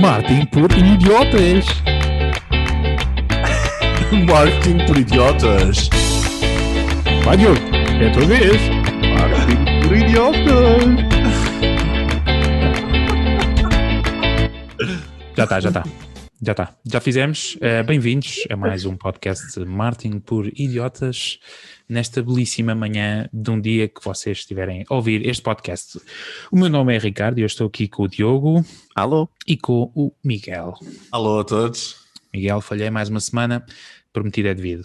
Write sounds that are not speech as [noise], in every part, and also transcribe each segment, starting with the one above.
Martin por idiotas. [laughs] Marketing por idiotas. Vai, Diogo, é a tua vez. Martin por idiotas. Já está, já está. Já está. Já fizemos. Eh, Bem-vindos a mais um podcast de Martin por Idiotas nesta belíssima manhã de um dia que vocês estiverem a ouvir este podcast. O meu nome é Ricardo e eu estou aqui com o Diogo Alô? e com o Miguel. Alô a todos. Miguel, falhei mais uma semana, prometido é devido.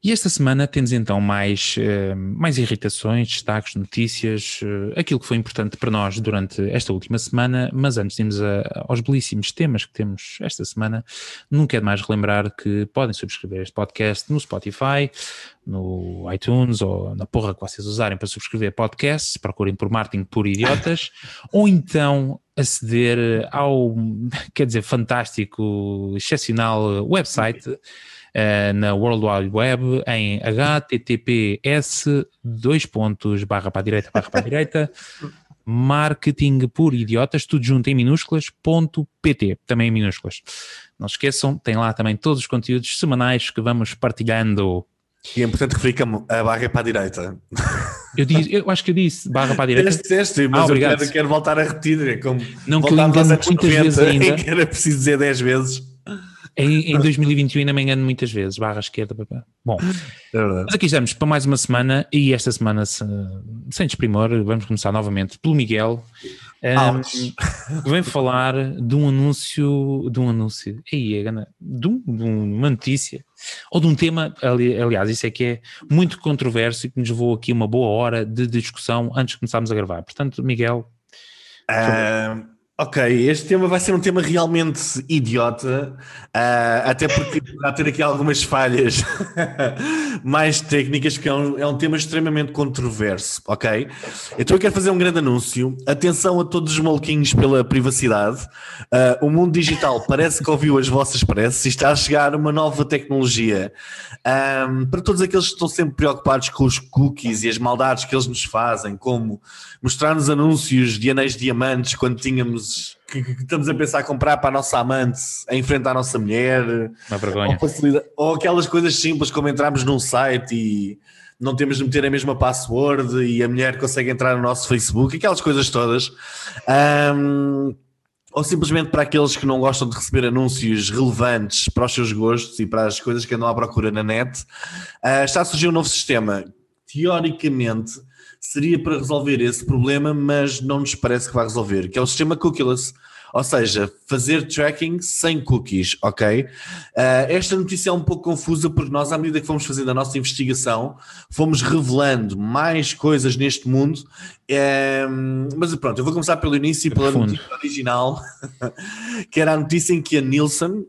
E esta semana temos então mais, eh, mais irritações, destaques, notícias, eh, aquilo que foi importante para nós durante esta última semana, mas antes de irmos a- aos belíssimos temas que temos esta semana, nunca é demais relembrar que podem subscrever este podcast no Spotify, no iTunes ou na porra que vocês usarem para subscrever podcasts, procurem por Martin por Idiotas, [laughs] ou então aceder ao, quer dizer, fantástico, excepcional website eh, na World Wide Web em https dois pontos barra para a direita barra para a direita [laughs] marketing por idiotas, tudo junto em minúsculas, ponto pt, também em minúsculas. Não se esqueçam, tem lá também todos os conteúdos semanais que vamos partilhando. E é importante referir que a barra é para a direita. Eu, disse, eu acho que eu disse barra para a direita. Deste, deste, mas Ah, eu obrigado. quero, quero voltar a repetir. É como Não que eu muitas 90, vezes ainda. que [laughs] era preciso dizer 10 vezes. Em, em 2021 ainda me engano muitas vezes, barra esquerda. papá. Bom, É. Mas aqui estamos para mais uma semana e esta semana, se- sem desprimor, vamos começar novamente pelo Miguel, um, que vem falar de um anúncio, de um anúncio, aí, é gana- de, um- de uma notícia, ou de um tema, ali- aliás, isso é que é muito controverso e que nos levou aqui uma boa hora de discussão antes de começarmos a gravar. Portanto, Miguel, Ah, ok, este tema vai ser um tema realmente idiota, ah, até porque vai ter aqui algumas falhas [laughs] mais técnicas, que é um, é um tema extremamente controverso, ok? Então eu quero fazer um grande anúncio. Atenção a todos os maluquinhos pela privacidade. Ah, o mundo digital parece que ouviu as vossas preces e está a chegar uma nova tecnologia. Ahm, para todos aqueles que estão sempre preocupados com os cookies e as maldades que eles nos fazem, como mostrar-nos anúncios de anéis de diamantes quando tínhamos que, que estamos a pensar comprar para a nossa amante em frente à nossa mulher, uma vergonha. ou, ou aquelas coisas simples como entrarmos num site e não temos de meter a mesma password e a mulher consegue entrar no nosso Facebook, aquelas coisas todas. Ahm, ou simplesmente para aqueles que não gostam de receber anúncios relevantes para os seus gostos e para as coisas que andam à procura na net, ah, está a surgir um novo sistema. Teoricamente, seria para resolver esse problema, mas não nos parece que vai resolver, que é o sistema cookieless. Ou seja, fazer tracking sem cookies, ok? Ah, esta notícia é um pouco confusa porque nós, à medida que fomos fazendo a nossa investigação, fomos revelando mais coisas neste mundo. Ehm, mas pronto, eu vou começar pelo início, pela Profundo. notícia original, [laughs] que era a notícia em que a Nielsen,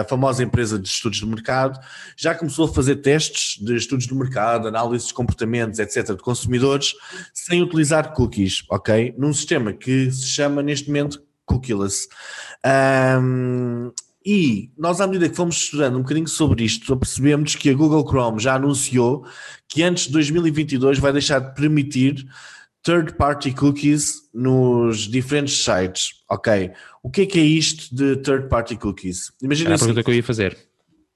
a famosa empresa de estudos de mercado, já começou a fazer testes de estudos de mercado, análises de comportamentos, etc., de consumidores, sem utilizar cookies, ok? Num sistema que se chama neste momento cookieless. Ahm, e nós, à medida que fomos estudando um bocadinho sobre isto, apercebemos que a Google Chrome já anunciou que antes de 2022 vai deixar de permitir third-party cookies nos diferentes sites, ok? O que é que é isto de third-party cookies? Imagina Era a pergunta que eu ia fazer.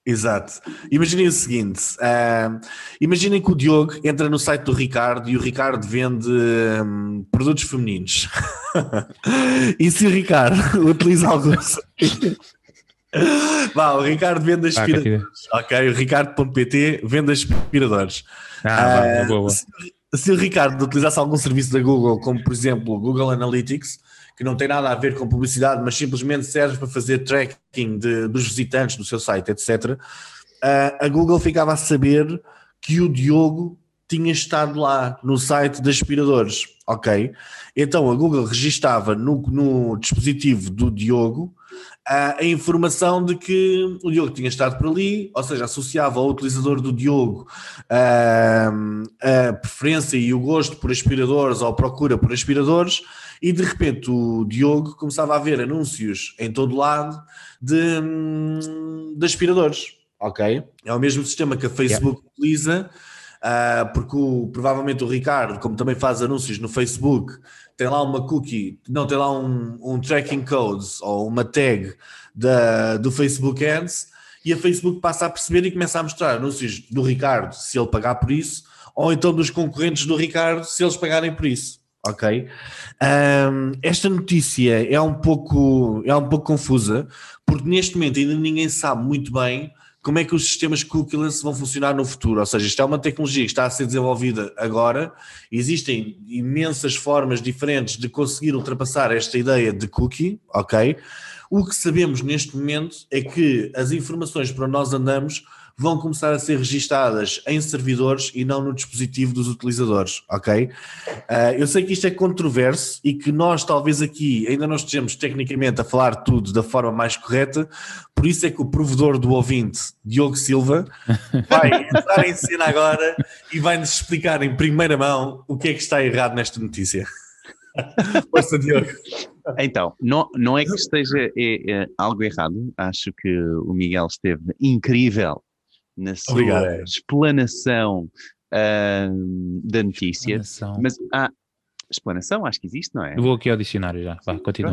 Exato. Imaginem o seguinte: ah, imaginem que o Diogo entra no site do Ricardo e o Ricardo vende hum, produtos femininos. [laughs] e se o Ricardo [laughs] utiliza alguns. [laughs] Vá, o Ricardo vende Ah, aspiradores. ok, o Ricardo.pt vende aspiradores. Ah, Ah, boa, boa. se, se o Ricardo utilizasse algum serviço da Google, como por exemplo Google Analytics, que não tem nada a ver com publicidade, mas simplesmente serve para fazer tracking de- dos visitantes do seu site, etc., ah, a Google ficava a saber que o Diogo tinha estado lá no site de aspiradores, ok? Então a Google registava no, no dispositivo do Diogo a informação de que o Diogo tinha estado por ali, ou seja, associava ao utilizador do Diogo a preferência e o gosto por aspiradores ou a procura por aspiradores, e de repente o Diogo começava a ver anúncios em todo lado de, hum, de aspiradores, ok? É o mesmo sistema que a Facebook utiliza uh, porque o, provavelmente o Ricardo, como também faz anúncios no Facebook, tem lá uma cookie, não, tem lá um, um tracking codes ou uma tag da, do Facebook Ads e a Facebook passa a perceber e começa a mostrar anúncios do Ricardo se ele pagar por isso, ou então dos concorrentes do Ricardo se eles pagarem por isso. Ok? Um, esta notícia é um pouco é um pouco confusa porque neste momento ainda ninguém sabe muito bem como é que os sistemas cookieless vão funcionar no futuro. Ou seja, isto é uma tecnologia que está a ser desenvolvida agora. Existem imensas formas diferentes de conseguir ultrapassar esta ideia de cookie, ok? O que sabemos neste momento é que as informações para onde nós andamos vão começar a ser registadas em servidores e não no dispositivo dos utilizadores, ok? Uh, eu sei que isto é controverso e que nós talvez aqui ainda não estejamos tecnicamente a falar tudo da forma mais correta, por isso é que o provedor do ouvinte, Diogo Silva, vai [laughs] entrar em cena agora e vai-nos explicar em primeira mão o que é que está errado nesta notícia. [laughs] Força, Diogo. Então, não, não é que esteja é, é, algo errado, acho que o Miguel esteve incrível na sua Obrigado. explanação uh, da notícia. Explanação. Mas há explanação, acho que existe, não é? Eu vou aqui ao dicionário já, vá, continua.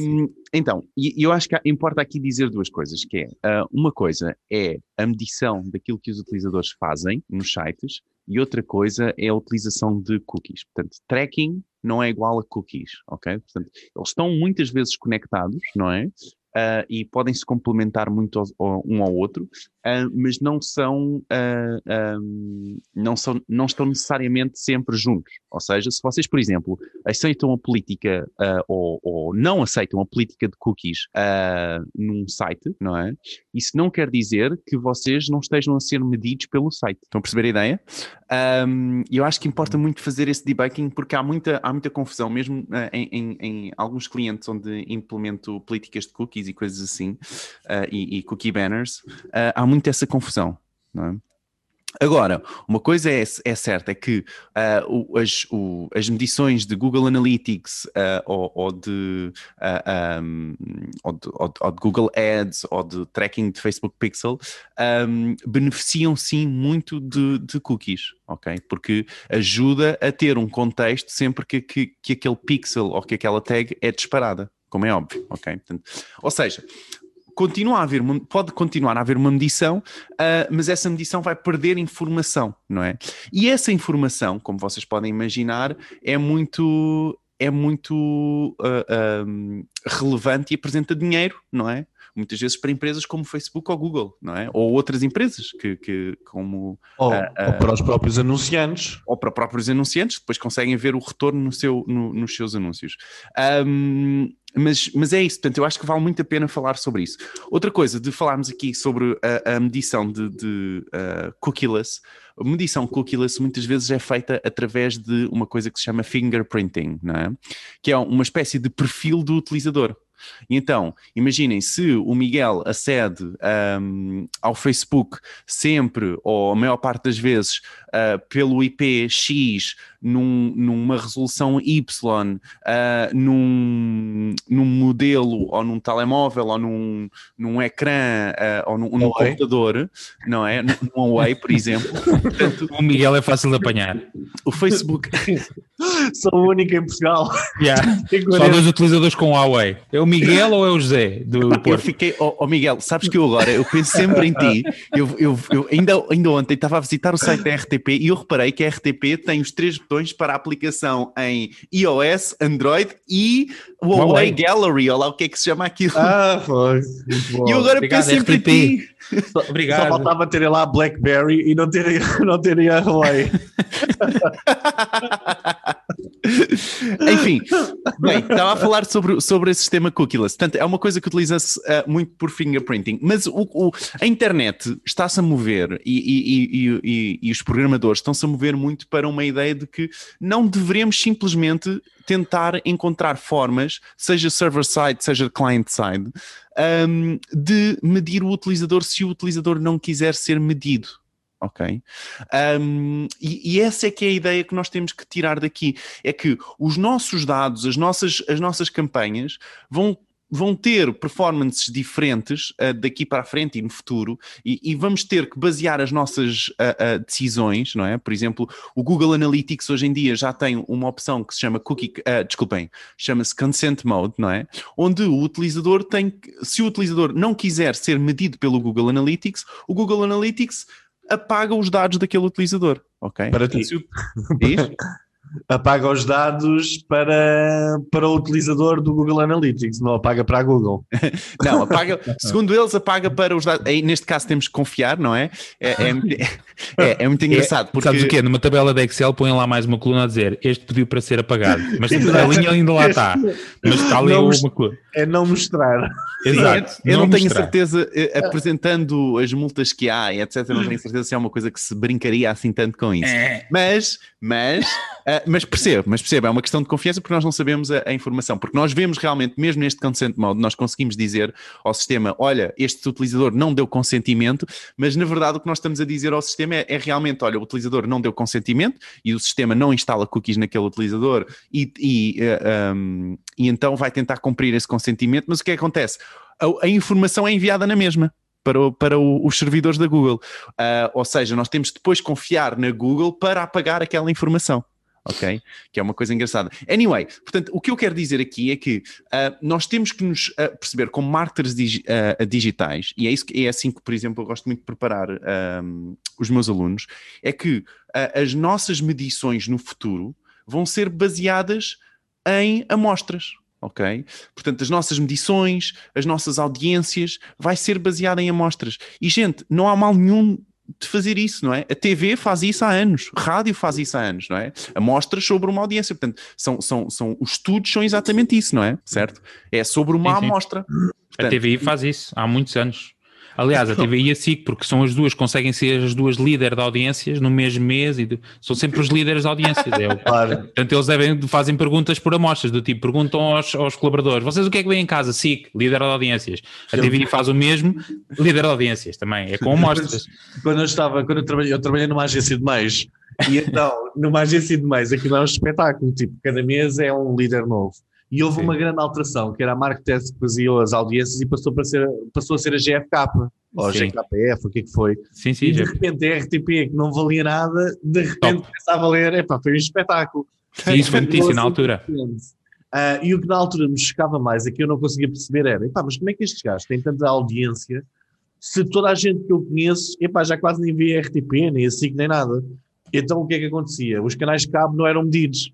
Um, então, e eu acho que importa aqui dizer duas coisas, que é, uh, uma coisa é a medição daquilo que os utilizadores fazem nos sites e outra coisa é a utilização de cookies. Portanto, tracking não é igual a cookies, ok? Portanto, eles estão muitas vezes conectados, não é? Uh, e podem se complementar muito ao, um ao outro, uh, mas não são, uh, um, não são, não estão necessariamente sempre juntos. Ou seja, se vocês, por exemplo, aceitam a política ou, ou, não aceitam a política de cookies num site, não é? Isso não quer dizer que vocês não estejam a ser medidos pelo site. Estão a perceber a ideia? Um, eu acho que importa muito fazer esse debunking porque há muita, há muita confusão, mesmo em, em, em alguns clientes onde implemento políticas de cookies e coisas assim, e, e cookie banners, há muito muito essa confusão, é? Agora, uma coisa é, é certa, é que uh, o, as, o, as medições de Google Analytics uh, ou, ou, de, uh, um, ou, de, ou, de, Google Ads ou de tracking de Facebook Pixel um, beneficiam sim muito de, de, cookies, ok? Porque ajuda a ter um contexto sempre que, que, que aquele pixel ou que aquela tag é disparada, como é óbvio, ok? Portanto, ou seja, continua a haver pode continuar a haver uma medição, uh, mas essa medição vai perder informação, não é? E essa informação, como vocês podem imaginar, é muito é muito uh, ah, um, relevante e apresenta dinheiro, não é? Muitas vezes para empresas como Facebook ou Google, não é? Ou outras empresas que, que como... Ou, uh, ou para os próprios anunciantes. Ou para próprios anunciantes, depois conseguem ver o retorno no seu, no, nos seus anúncios. Um, mas, mas é isso, portanto, eu acho que vale muito a pena falar sobre isso. Outra coisa, de falarmos aqui sobre a, a medição de, de uh, cookieless, a medição cookieless muitas vezes é feita através de uma coisa que se chama fingerprinting, não é? que é uma espécie de perfil do utilizador. Então, imaginem se o Miguel acede um, ao Facebook sempre, ou a maior parte das vezes, uh, pelo IP X, num, numa resolução Y, uh, num, num modelo, ou num telemóvel, ou num, num ecrã, uh, ou num, num computador, não é? Num Huawei, por exemplo. [laughs] Portanto, o Miguel é fácil de apanhar. O Facebook. [laughs] Sou o único em Portugal. Yeah. [laughs] Só dois utilizadores com Huawei. É o Miguel ou é o José do Porto? Eu fiquei, oh, oh, Miguel, sabes que eu agora, eu penso sempre em ti. Eu, eu, eu ainda, ainda ontem estava a visitar o site da RTP e eu reparei que a RTP tem os três botões para a aplicação em iOS, Android e o Huawei Gallery, olha lá o que é que se chama aquilo. Ah, foi. E eu agora Obrigado, penso RTP. em ti. Só, Obrigado. Só faltava terem lá BlackBerry e não terem, [laughs] não terem a Huawei. [laughs] Enfim, bem, estava a falar sobre, sobre esse sistema cookieless. Portanto, é uma coisa que utiliza-se uh, muito por fingerprinting, mas o, o a internet está-se a mover e, e, e, e, os programadores estão-se a mover muito para uma ideia de que não devemos simplesmente tentar encontrar formas, seja server-side, seja client-side, um, de medir o utilizador se o utilizador não quiser ser medido ok? Um, e, e, essa é que é a ideia que nós temos que tirar daqui, é que os nossos dados, as nossas, as nossas campanhas vão vão ter performances diferentes uh, daqui para a frente e no futuro, e, e vamos ter que basear as nossas uh, uh, decisões, não é? Por exemplo, o Google Analytics hoje em dia já tem uma opção que se chama cookie, desculpem, chama-se Consent Mode, não é? Onde o utilizador tem, se o utilizador não quiser ser medido pelo Google Analytics, o Google Analytics apaga os dados daquele utilizador, ok? Para ti. [laughs] Apaga os dados para, para o utilizador do Google Analytics, não apaga para a Google. [laughs] não, apaga, segundo eles, apaga para os dados. Aí, neste caso temos que confiar, não é? É, é, [laughs] é, é muito engraçado. Porque... Sabes o quê? Numa tabela de Excel põem lá mais uma coluna a dizer este pediu para ser apagado, mas a linha ainda lá está. Mas está ali não, uma coluna. É não mostrar. Exato. Sim, eu não, não tenho certeza, eh, apresentando as multas que há e etc., não tenho certeza se é uma coisa que se brincaria assim tanto com isso. É. Mas, mas [laughs] Uh, mas percebo, mas percebo, é uma questão de confiança porque nós não sabemos a, a, informação, porque nós vemos realmente, mesmo neste consent mode, nós conseguimos dizer ao sistema, olha, este utilizador não deu consentimento, mas na verdade o que nós estamos a dizer ao sistema é, é realmente, olha, o utilizador não deu consentimento e o sistema não instala cookies naquele utilizador e, e, uh, ah, um, e então vai tentar cumprir esse consentimento, mas o que, é acontece? A, a informação é enviada na mesma para, o, para o, os servidores da Google. Uh, ou seja, nós temos depois confiar na Google para apagar aquela informação ok? Que é uma coisa engraçada. Anyway, portanto, o que eu quero dizer aqui é que uh, nós temos que nos uh, perceber como marketers uh, digitais, e é, isso que, é assim que, por exemplo, eu gosto muito de preparar um, os meus alunos, é que as nossas medições no futuro vão ser baseadas em amostras. Ok? Portanto, as nossas medições, as nossas audiências, vai ser baseada em amostras. E, gente, não há mal nenhum de fazer isso, não é? A TV faz isso há anos, rádio faz isso há anos, não é? Amostras sobre uma audiência, portanto, são, são, são, os estudos são exatamente isso, não é? Certo? É sobre uma sim, sim. amostra. Portanto, a TVI faz isso há muitos anos. Aliás, a TVI e a SIC, porque são as duas, conseguem ser as duas líderes de audiências no mesmo mês e de, são sempre os líderes de audiências. É [laughs] claro. Portanto, eles devem, fazem perguntas por amostras, do tipo, perguntam aos, aos colaboradores, vocês o que é que vêm em casa? SIC, líder de audiências. A TVI faz o mesmo, líder de audiências também, é com amostras. [laughs] Quando eu estava, quando eu trabalhei, eu trabalhei numa agência de meios, e então, numa agência de meios, aquilo é um espetáculo, tipo, cada mês é um líder novo. E houve Sim. uma grande alteração, que era a Marketest que fazia as audiências e passou, para ser, passou a ser a GFK, ou sim. GKPF, o que é que foi. Sim, sim, e de repente a RTP, que não valia nada, de repente começa a valer, epá, foi um espetáculo. Sim, isso foi notícia na altura. Uh, e o que na altura me chocava mais é que eu não conseguia perceber era, epá, mas como é que estes gajos têm tanta audiência se toda a gente que eu conheço, epá, já quase nem via RTP, nem a SIC, nem nada. Então o que é que acontecia? Os canais de cabo não eram medidos.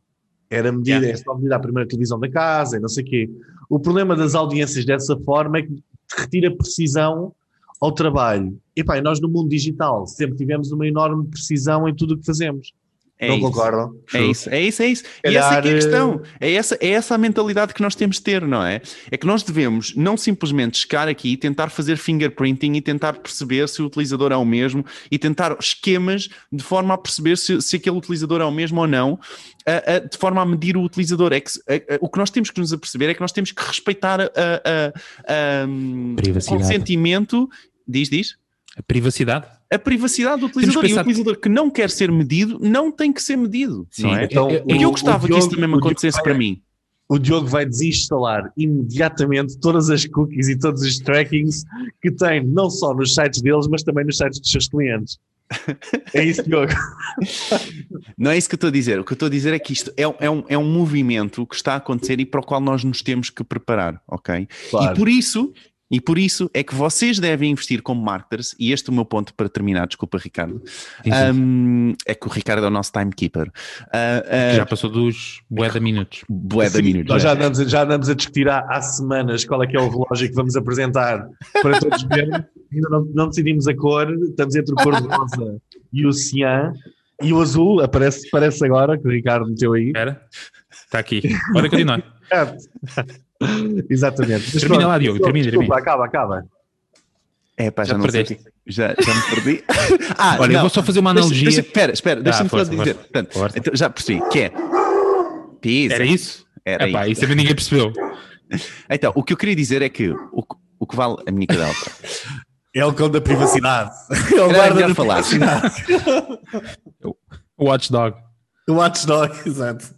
Era medida, yeah. é só medida a primeira televisão da casa e não sei o quê. O problema das audiências dessa forma é que retira precisão ao trabalho. E pá, nós no mundo digital sempre tivemos uma enorme precisão em tudo o que fazemos. É não isso. concordam? É isso, é isso, é isso. Calhar... E essa é, é a questão. É essa, é essa a mentalidade que nós temos de ter, não é? É que nós devemos não simplesmente chegar aqui e tentar fazer fingerprinting e tentar perceber se o utilizador é o mesmo e tentar esquemas de forma a perceber se, se aquele utilizador é o mesmo ou não, a, a, de forma a medir o utilizador. É que, a, o que nós temos que nos aperceber é que nós temos que respeitar o consentimento. Diz, diz. A privacidade a privacidade do utilizador. E o utilizador que não quer ser medido não tem que ser medido. Sim, não é? então, é, é, eu gostava Diogo, que isso também acontecesse para mim. O Diogo vai desinstalar imediatamente todas as cookies e todos os trackings que tem, não só nos sites deles, mas também nos sites dos seus clientes. É isso, Diogo. [laughs] Não é isso que eu estou a dizer. O que eu estou a dizer é que isto é, é, um, é um movimento que está a acontecer e para o qual nós nos temos que preparar, ok? Claro. E por isso e por isso é que vocês devem investir como marketers, e este é o meu ponto para terminar, desculpa Ricardo, um, é que o Ricardo é o nosso timekeeper. Uh, uh, já passou dos boeda minutos. Boeda minutos. Nós já andamos, já andamos a discutir há, há, semanas qual é que é o relógio que vamos apresentar para todos verem. Ainda não, não, decidimos a cor, estamos entre o cor rosa e o cian. E o azul aparece, aparece agora, que o Ricardo meteu aí. Espera, está aqui. Pode continuar. [laughs] Exatamente. Mas termina pronto, lá, Diogo, termina, desculpa, termina. acaba, acaba. É, pá, já, já não perdeste. sei. Já, já me perdi. [laughs] ah, Olha, não. eu vou só fazer uma analogia. Deixa, espera, espera, deixa-me só dizer. Portanto, então, já percebi, que é. Pisa. Era isso? Era Epá, isso. isso ninguém percebeu. Então, o que eu queria dizer é que o, o que vale a minha cadela é o cão da privacidade. É o guarda da privacidade. [laughs] o watchdog. O watchdog, exato.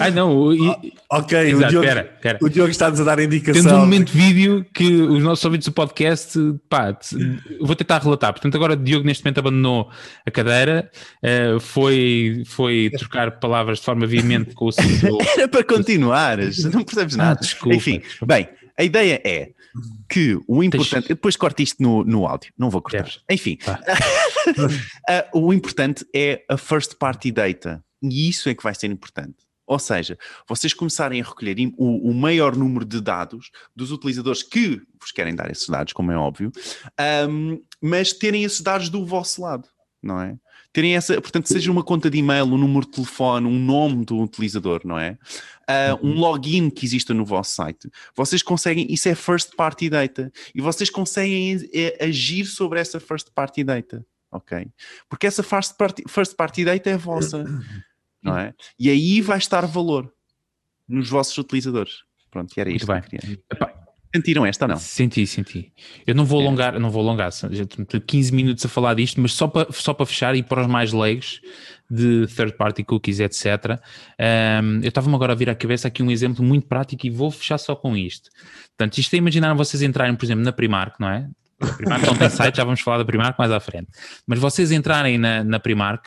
Ai não, o, e, Ok, o exato, Diogo, pera, pera. o Diogo está-nos a dar indicação. Temos um momento de vídeo que os nossos ouvintes do podcast, pá, te- vou tentar relatar. Portanto, agora o Diogo neste momento abandonou a cadeira, eh, foi, foi trocar palavras de forma veemente com o [laughs] seu. Era para continuares, não percebes nada. Ah, desculpa, Enfim, desculpa. bem, a ideia é que o importante. Eu depois corto isto no, no áudio, não vou cortar. Deves. Enfim, [laughs] ah, o importante é a first party data e isso é que vai ser importante. Ou seja, vocês começarem a recolher o, o maior número de dados dos utilizadores que vos querem dar esses dados, como é óbvio, ahm, mas terem esses dados do vosso lado, não é? Terem essa, portanto, seja uma conta de e-mail, um número de telefone, um nome do utilizador, não é? Ah, um login que exista no vosso site. Vocês conseguem, isso é first party data, e vocês conseguem eh, agir sobre essa first party data, ok? Porque essa first party, first party data é vossa, não é? E aí vai estar valor nos vossos utilizadores. Pronto, e era bem. que queria. Epá, Sentiram esta ou não? Senti, senti. Eu não vou É. alongar, não vou alongar, já tenho 15 minutos a falar disto, mas só para só para fechar e para os mais leigos de third party cookies, etc. Um, eu estava-me agora a vir à cabeça aqui um exemplo muito prático e vou fechar só com isto. Portanto, isto é imaginar vocês entrarem, por exemplo, na Primark, não é? A Primark não tem site, já vamos falar da Primark mais à frente. Mas vocês entrarem na, na Primark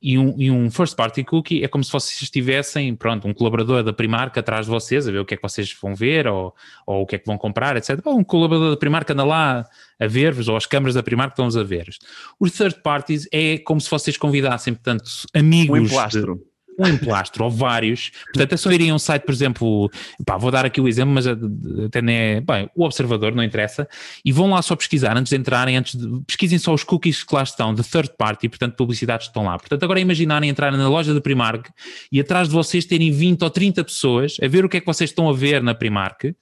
e um, e um first party cookie é como se vocês tivessem, pronto, um colaborador da Primark atrás de vocês a ver o que é que vocês vão ver ou, ou o que é que vão comprar, etc. Ou um colaborador da Primark anda lá a ver-vos, ou as câmaras da Primark estão-vos a ver-vos. Os third parties é como se vocês convidassem, portanto, amigos. Um de- emplastro. Um emplastro ou vários. Portanto, é só irem a um site, por exemplo, pá, vou dar aqui o exemplo, mas até nem é, bem, o observador não interessa, e vão lá só pesquisar antes de entrarem, antes de, pesquisem só os cookies que lá estão, de third party, portanto, publicidades que estão lá. Portanto, agora imaginarem entrarem na loja da Primark e atrás de vocês terem 20 ou 30 pessoas a ver o que é que vocês estão a ver na Primark,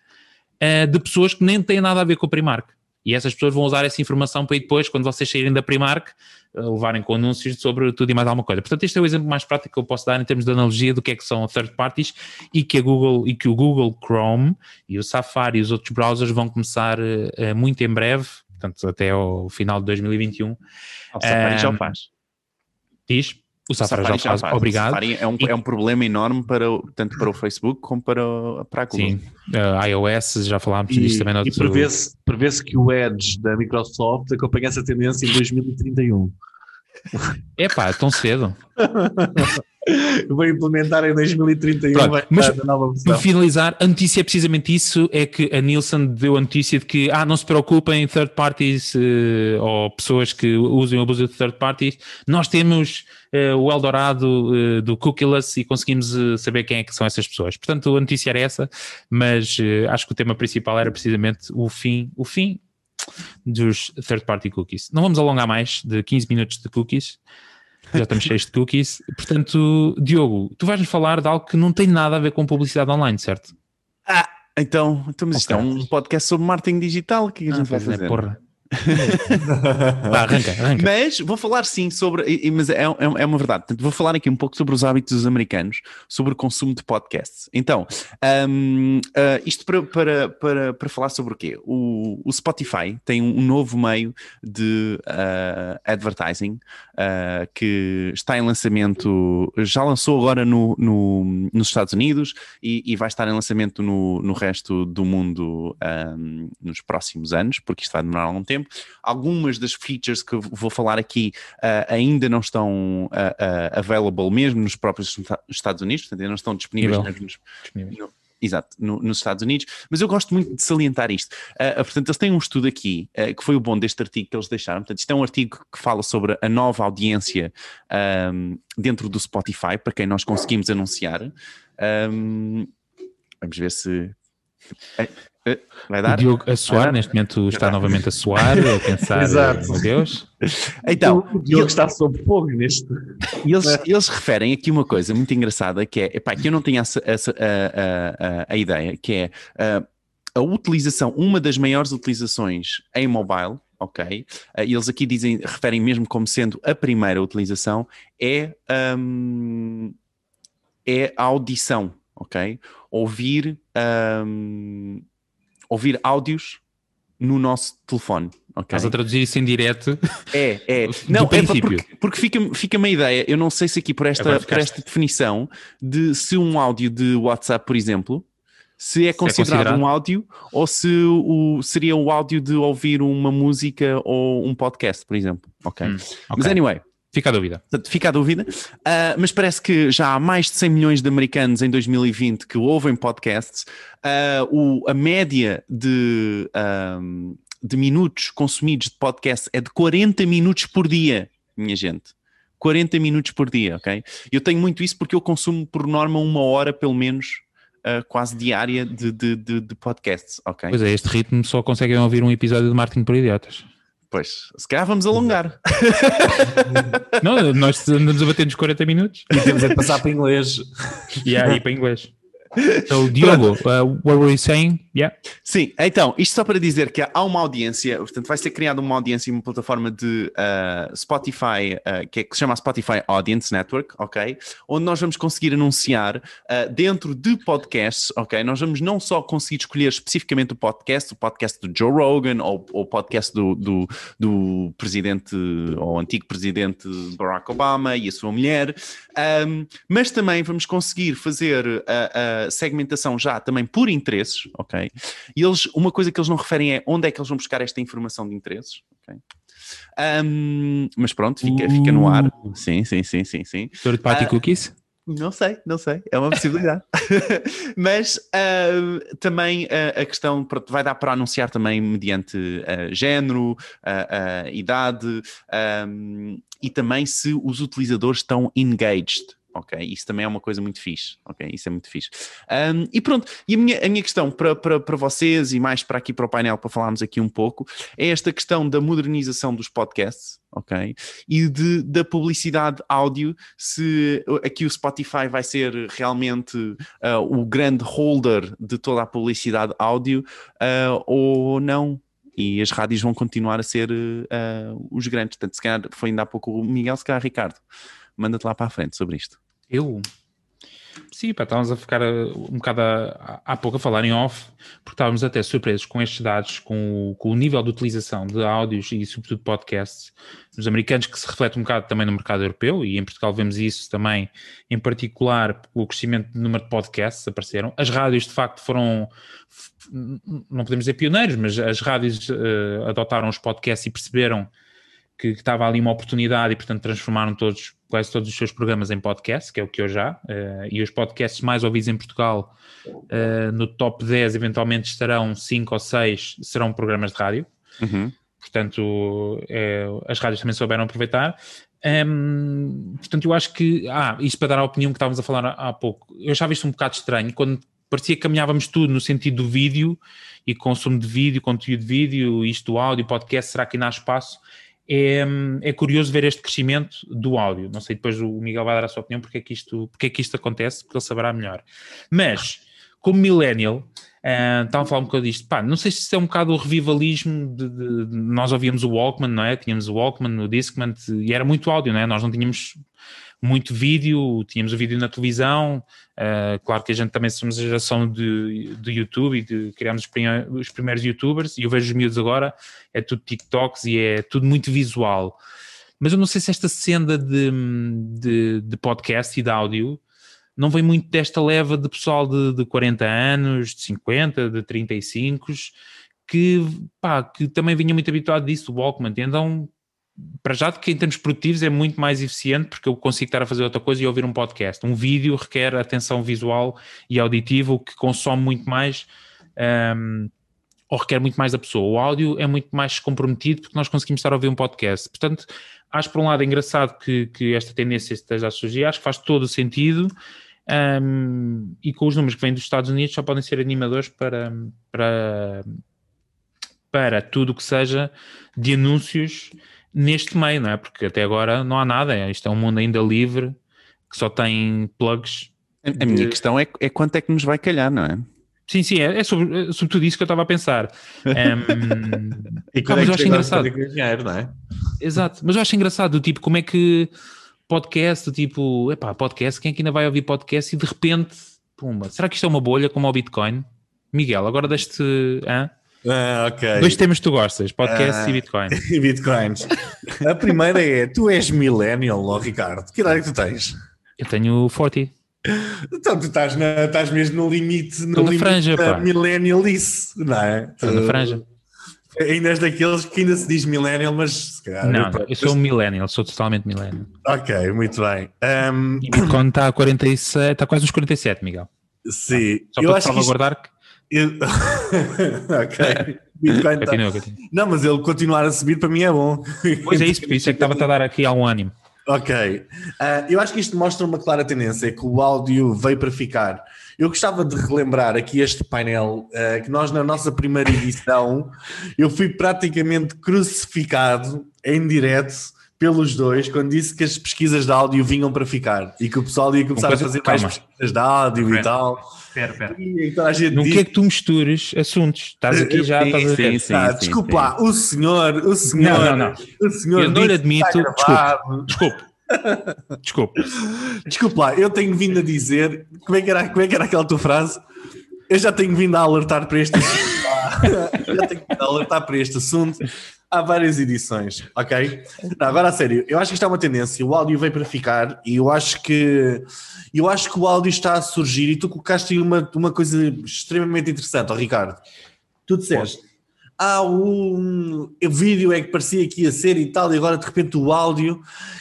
eh, de pessoas que nem têm nada a ver com a Primark. E essas pessoas vão usar essa informação para ir depois, quando vocês saírem da Primark, eh, levarem com anúncios sobre tudo e mais alguma coisa. Portanto, este é o exemplo mais prático que eu posso dar em termos de analogia do que é que são third parties e que a Google e que o Google Chrome e o Safari e os outros browsers vão começar eh, muito em breve, portanto, até ao final de 2021. O Safari já o faz. Diz? O Safari, já, faz. O Obrigado. Safari é um, E- é um problema enorme para, tanto para o Facebook como para, para a Google. Sim, Eh, iOS, já falámos E, disto também no e outro- prevê-se prevê-se que o Edge da Microsoft acompanhe essa tendência em [laughs] 2031. Epá, tão cedo. [laughs] Vai implementar em 2031 Pronto, mas Para finalizar, a notícia é precisamente isso: é que a Nielsen deu a notícia de que ah, não se preocupem, third parties eh, ou pessoas que usem ou abusam de third parties, nós temos eh, o Eldorado eh, do cookieless e conseguimos eh, saber quem é que são essas pessoas. Portanto, a notícia era essa, mas acho que o tema principal era precisamente o fim, o fim dos third party cookies. Não vamos alongar mais de 15 minutos de cookies. Já estamos [laughs] cheios de cookies. Portanto, Diogo, tu vais-nos falar de algo que não tem nada a ver com publicidade online, certo? Ah, então, então mas isto é um podcast sobre marketing digital. O que é que a gente vai pois é, fazer? porra. [laughs] Arranca, arranca. Mas vou falar sim sobre, mas é, é, é uma verdade. Portanto, vou falar aqui um pouco sobre os hábitos dos americanos, sobre o consumo de podcasts. Então, hum, ah, isto para, para, para, para falar sobre o quê? O, o Spotify tem um novo meio de ah, advertising ah, que está em lançamento, já lançou agora no, no- nos Estados Unidos e, e vai estar em lançamento no, no resto do mundo hum, nos próximos anos, porque isto vai demorar algum tempo. Algumas das features que vou falar aqui ah, ainda não estão ah, available mesmo nos próprios Estados Unidos, portanto, ainda não estão disponíveis Disponíveis. no- Exato, no- nos Estados Unidos, mas eu gosto muito de salientar isto. Ah, portanto, eles têm um estudo aqui, ah, que foi o bom deste artigo que eles deixaram. Portanto, isto é um artigo que fala sobre a nova audiência ahm, dentro do Spotify, para quem nós conseguimos anunciar. Ahm, vamos ver se. Eh, eh, vai O dar? Diogo a suar, neste momento está novamente a suar, a pensar, [laughs] Exato. meu Deus. Então, o Diogo está sob fogo neste. Eles, eles referem aqui uma coisa muito engraçada que é, epá, que eu não tinha essa, essa- a, a- a- a ideia, que é ah, a utilização, uma das maiores utilizações em mobile, ok? ah, e eles aqui dizem, referem mesmo como sendo a primeira utilização, é, ahm, é a audição, ok? Ouvir, ahm, ouvir áudios no nosso telefone, ok? Estás a traduzir isso em direto. É, é. Não, é porque, porque fica, fica uma ideia, eu não sei se aqui por esta, por esta definição de se um áudio de WhatsApp, por exemplo, se é considerado, considerado. um áudio ou se o, seria o áudio de ouvir uma música ou um podcast, por exemplo. Ok. Hum, Mas ok. anyway, Fica a dúvida. Portanto, fica a dúvida. Ah, mas parece que já há mais de 100 milhões de americanos em 2020 que ouvem podcasts. Ah, o- a média de, de minutos consumidos de podcast é de 40 minutos por dia, minha gente. 40 minutos por dia, ok? Eu tenho muito isso porque eu consumo por norma uma hora, pelo menos, ah, quase diária de, de, de, de podcasts, ok? Pois é, este ritmo só conseguem ouvir um episódio de Martin por Idiotas. Pois, se calhar vamos alongar. Não, nós andamos a bater nos 40 minutos E temos é de passar para inglês. e aí para inglês. So, Diogo, uh, what were you saying? Yeah. Sim, então, isto só para dizer que há uma audiência, portanto, vai ser criada uma audiência em uma plataforma de ah, Spotify, ah, que, é, que se chama Spotify Audience Network, ok? Onde nós vamos conseguir anunciar ah, dentro de podcasts, ok? Nós vamos não só conseguir escolher especificamente o podcast, o podcast do Joe Rogan ou o podcast do, do, do presidente ou antigo presidente Barack Obama e a sua mulher, ahm, mas também vamos conseguir fazer a, segmentação já também por interesses, ok? E eles, uma coisa que eles não referem é onde é que eles vão buscar esta informação de interesses, ok? Ahm, mas pronto, fica, fica no ar. Sim, sim, sim, sim, sim. Third party Ah, cookies? Não sei, não sei, é uma possibilidade. [laughs] Mas ah, também ah, a questão pronto, vai dar para anunciar também mediante ah, género, idade ahm, e também se os utilizadores estão engaged. Ok, isso também é uma coisa muito fixe. Ok, isso é muito fixe. Ahm, e pronto, e a minha, a minha questão para, para, para vocês e mais para aqui para o painel, para falarmos aqui um pouco, é esta questão da modernização dos podcasts, ok? E de, da publicidade áudio, se aqui o Spotify vai ser realmente ah, o grande holder de toda a publicidade áudio ah, ou não. E as rádios vão continuar a ser ah, os grandes. Portanto, se calhar foi ainda há pouco o Miguel, se calhar Ricardo. Manda-te lá para a frente sobre isto. Eu? Sim, pá, estávamos a ficar uh, um bocado a- há pouco a falar em off, porque estávamos até surpresos com estes dados, com o, com o nível de utilização de áudios e, sobretudo, podcasts dos americanos, que se reflete um bocado também no mercado europeu, e em Portugal vemos isso também, em particular, o crescimento do número de podcasts apareceram. As rádios, de facto, foram, não podemos dizer pioneiros, mas as rádios uh, adotaram os podcasts e perceberam que, estava ali uma oportunidade e, portanto, transformaram todos, quase todos os seus programas em podcast, que é o que eu já, eh, e os podcasts mais ouvidos em Portugal, eh, no top 10, eventualmente estarão 5 ou 6, serão programas de rádio. Portanto, é, as rádios também souberam aproveitar. Hum, portanto, eu acho que, ah, isto para dar a opinião que estávamos a falar há, há pouco, eu já vi isto um bocado estranho, quando parecia que caminhávamos tudo no sentido do vídeo e consumo de vídeo, conteúdo de vídeo, isto do áudio, podcast, será que ainda há espaço? É, é curioso ver este crescimento do áudio. Não sei, depois o Miguel vai dar a sua opinião porque é que isto, porque é que isto acontece, porque ele saberá melhor. Mas, como millennial, uh, estava a falar um bocado disto, pá, não sei se isto é um bocado o revivalismo de, de- de- nós ouvíamos o Walkman, não é? Tínhamos o Walkman, o Discman, e era muito áudio, não é? Nós não tínhamos muito vídeo, tínhamos o vídeo na televisão, uh, claro que a gente também somos a geração de, de YouTube e de, criámos os, prime- os primeiros youtubers, e eu vejo os miúdos agora, é tudo TikToks e é tudo muito visual. Mas eu não sei se esta senda de, de, de podcast e de áudio não vem muito desta leva de pessoal de, de 40 anos, de 50, de 35, que, pá, que também vinha muito habituado disso, do Walkman. Então, para já, que em termos produtivos é muito mais eficiente, porque eu consigo estar a fazer outra coisa e ouvir um podcast. Um vídeo requer atenção visual e auditiva, o que consome muito mais. hum, ou requer muito mais da pessoa. O áudio é muito mais comprometido porque nós conseguimos estar a ouvir um podcast. Portanto, acho por um lado engraçado que, que esta tendência esteja a surgir, acho que faz todo o sentido. hum, e com os números que vêm dos Estados Unidos só podem ser animadores para, para, para tudo o que seja de anúncios neste meio, não é? Porque até agora não há nada, é- isto é um mundo ainda livre que só tem plugs. A, a minha De- questão é, é quanto é que nos vai calhar, não é? Sim, sim, é, é sobre, é sobretudo isso que eu estava a pensar. Hum, [laughs] E quando mas é eu que acho chega engraçado. dinheiro, não é? Exato, mas eu acho engraçado, do tipo, como é que podcast, do tipo, epá, podcast, quem é que ainda vai ouvir podcast e de repente, pumba, será que isto é uma bolha como o Bitcoin? Miguel, agora deste, hã? Ah, ok. Dois temas que tu gostas, podcast Ah. e Bitcoin. [laughs] E bitcoins. A primeira é: tu és millennial, Ricardo. Que idade é que tu tens? Eu tenho 40. Então tu estás, na, estás mesmo no limite, no limite franja, da pá. millennialice, não é? Estou na franja. Ainda és daqueles que ainda se diz millennial, mas se calhar. Não, pá, eu sou um millennial, sou totalmente millennial. Ok, muito bem. Ahm, E Bitcoin está a 47, está quase nos 47, Miguel. sim, Só eu para acho que isto, salvaguardar que. Eu- [laughs] ok. Bitcoin tá- Continua, continua. Não, mas ele continuar a subir para mim é bom. Pois é isso, por isso é que estava-te a dar aqui algum ânimo. Ok. Ah, eu acho que isto mostra uma clara tendência, que o áudio veio para ficar. Eu gostava de relembrar aqui este painel, ah, que nós na nossa primeira edição, eu fui praticamente crucificado em direto pelos dois, quando disse que as pesquisas de áudio vinham para ficar e que o pessoal ia começar coisa- a fazer mais calma. pesquisas de áudio e Espera. tal. Espera, espera. E gente Não disse- quer que tu mistures assuntos. Estás aqui já, Sim, estás a ver. sim, sim. Ah, desculpa lá, o senhor, o senhor, Não, não, não. o senhor Eu não lhe admito. Desculpe, desculpe. [laughs] Desculpe. Desculpa lá, eu tenho vindo a dizer. Como é que era, como é que era aquela tua frase? Eu já tenho vindo a alertar para este assunto. [laughs] já tenho vindo a alertar para este assunto há várias edições, ok? Não, agora a sério, eu acho que isto é uma tendência. O áudio veio para ficar e eu acho que eu acho que o áudio está a surgir e tu colocaste uma, uma coisa extremamente interessante, ó Ricardo. Tu disseste. Ah, o, o vídeo é que parecia que ia ser e tal, e agora de repente o áudio.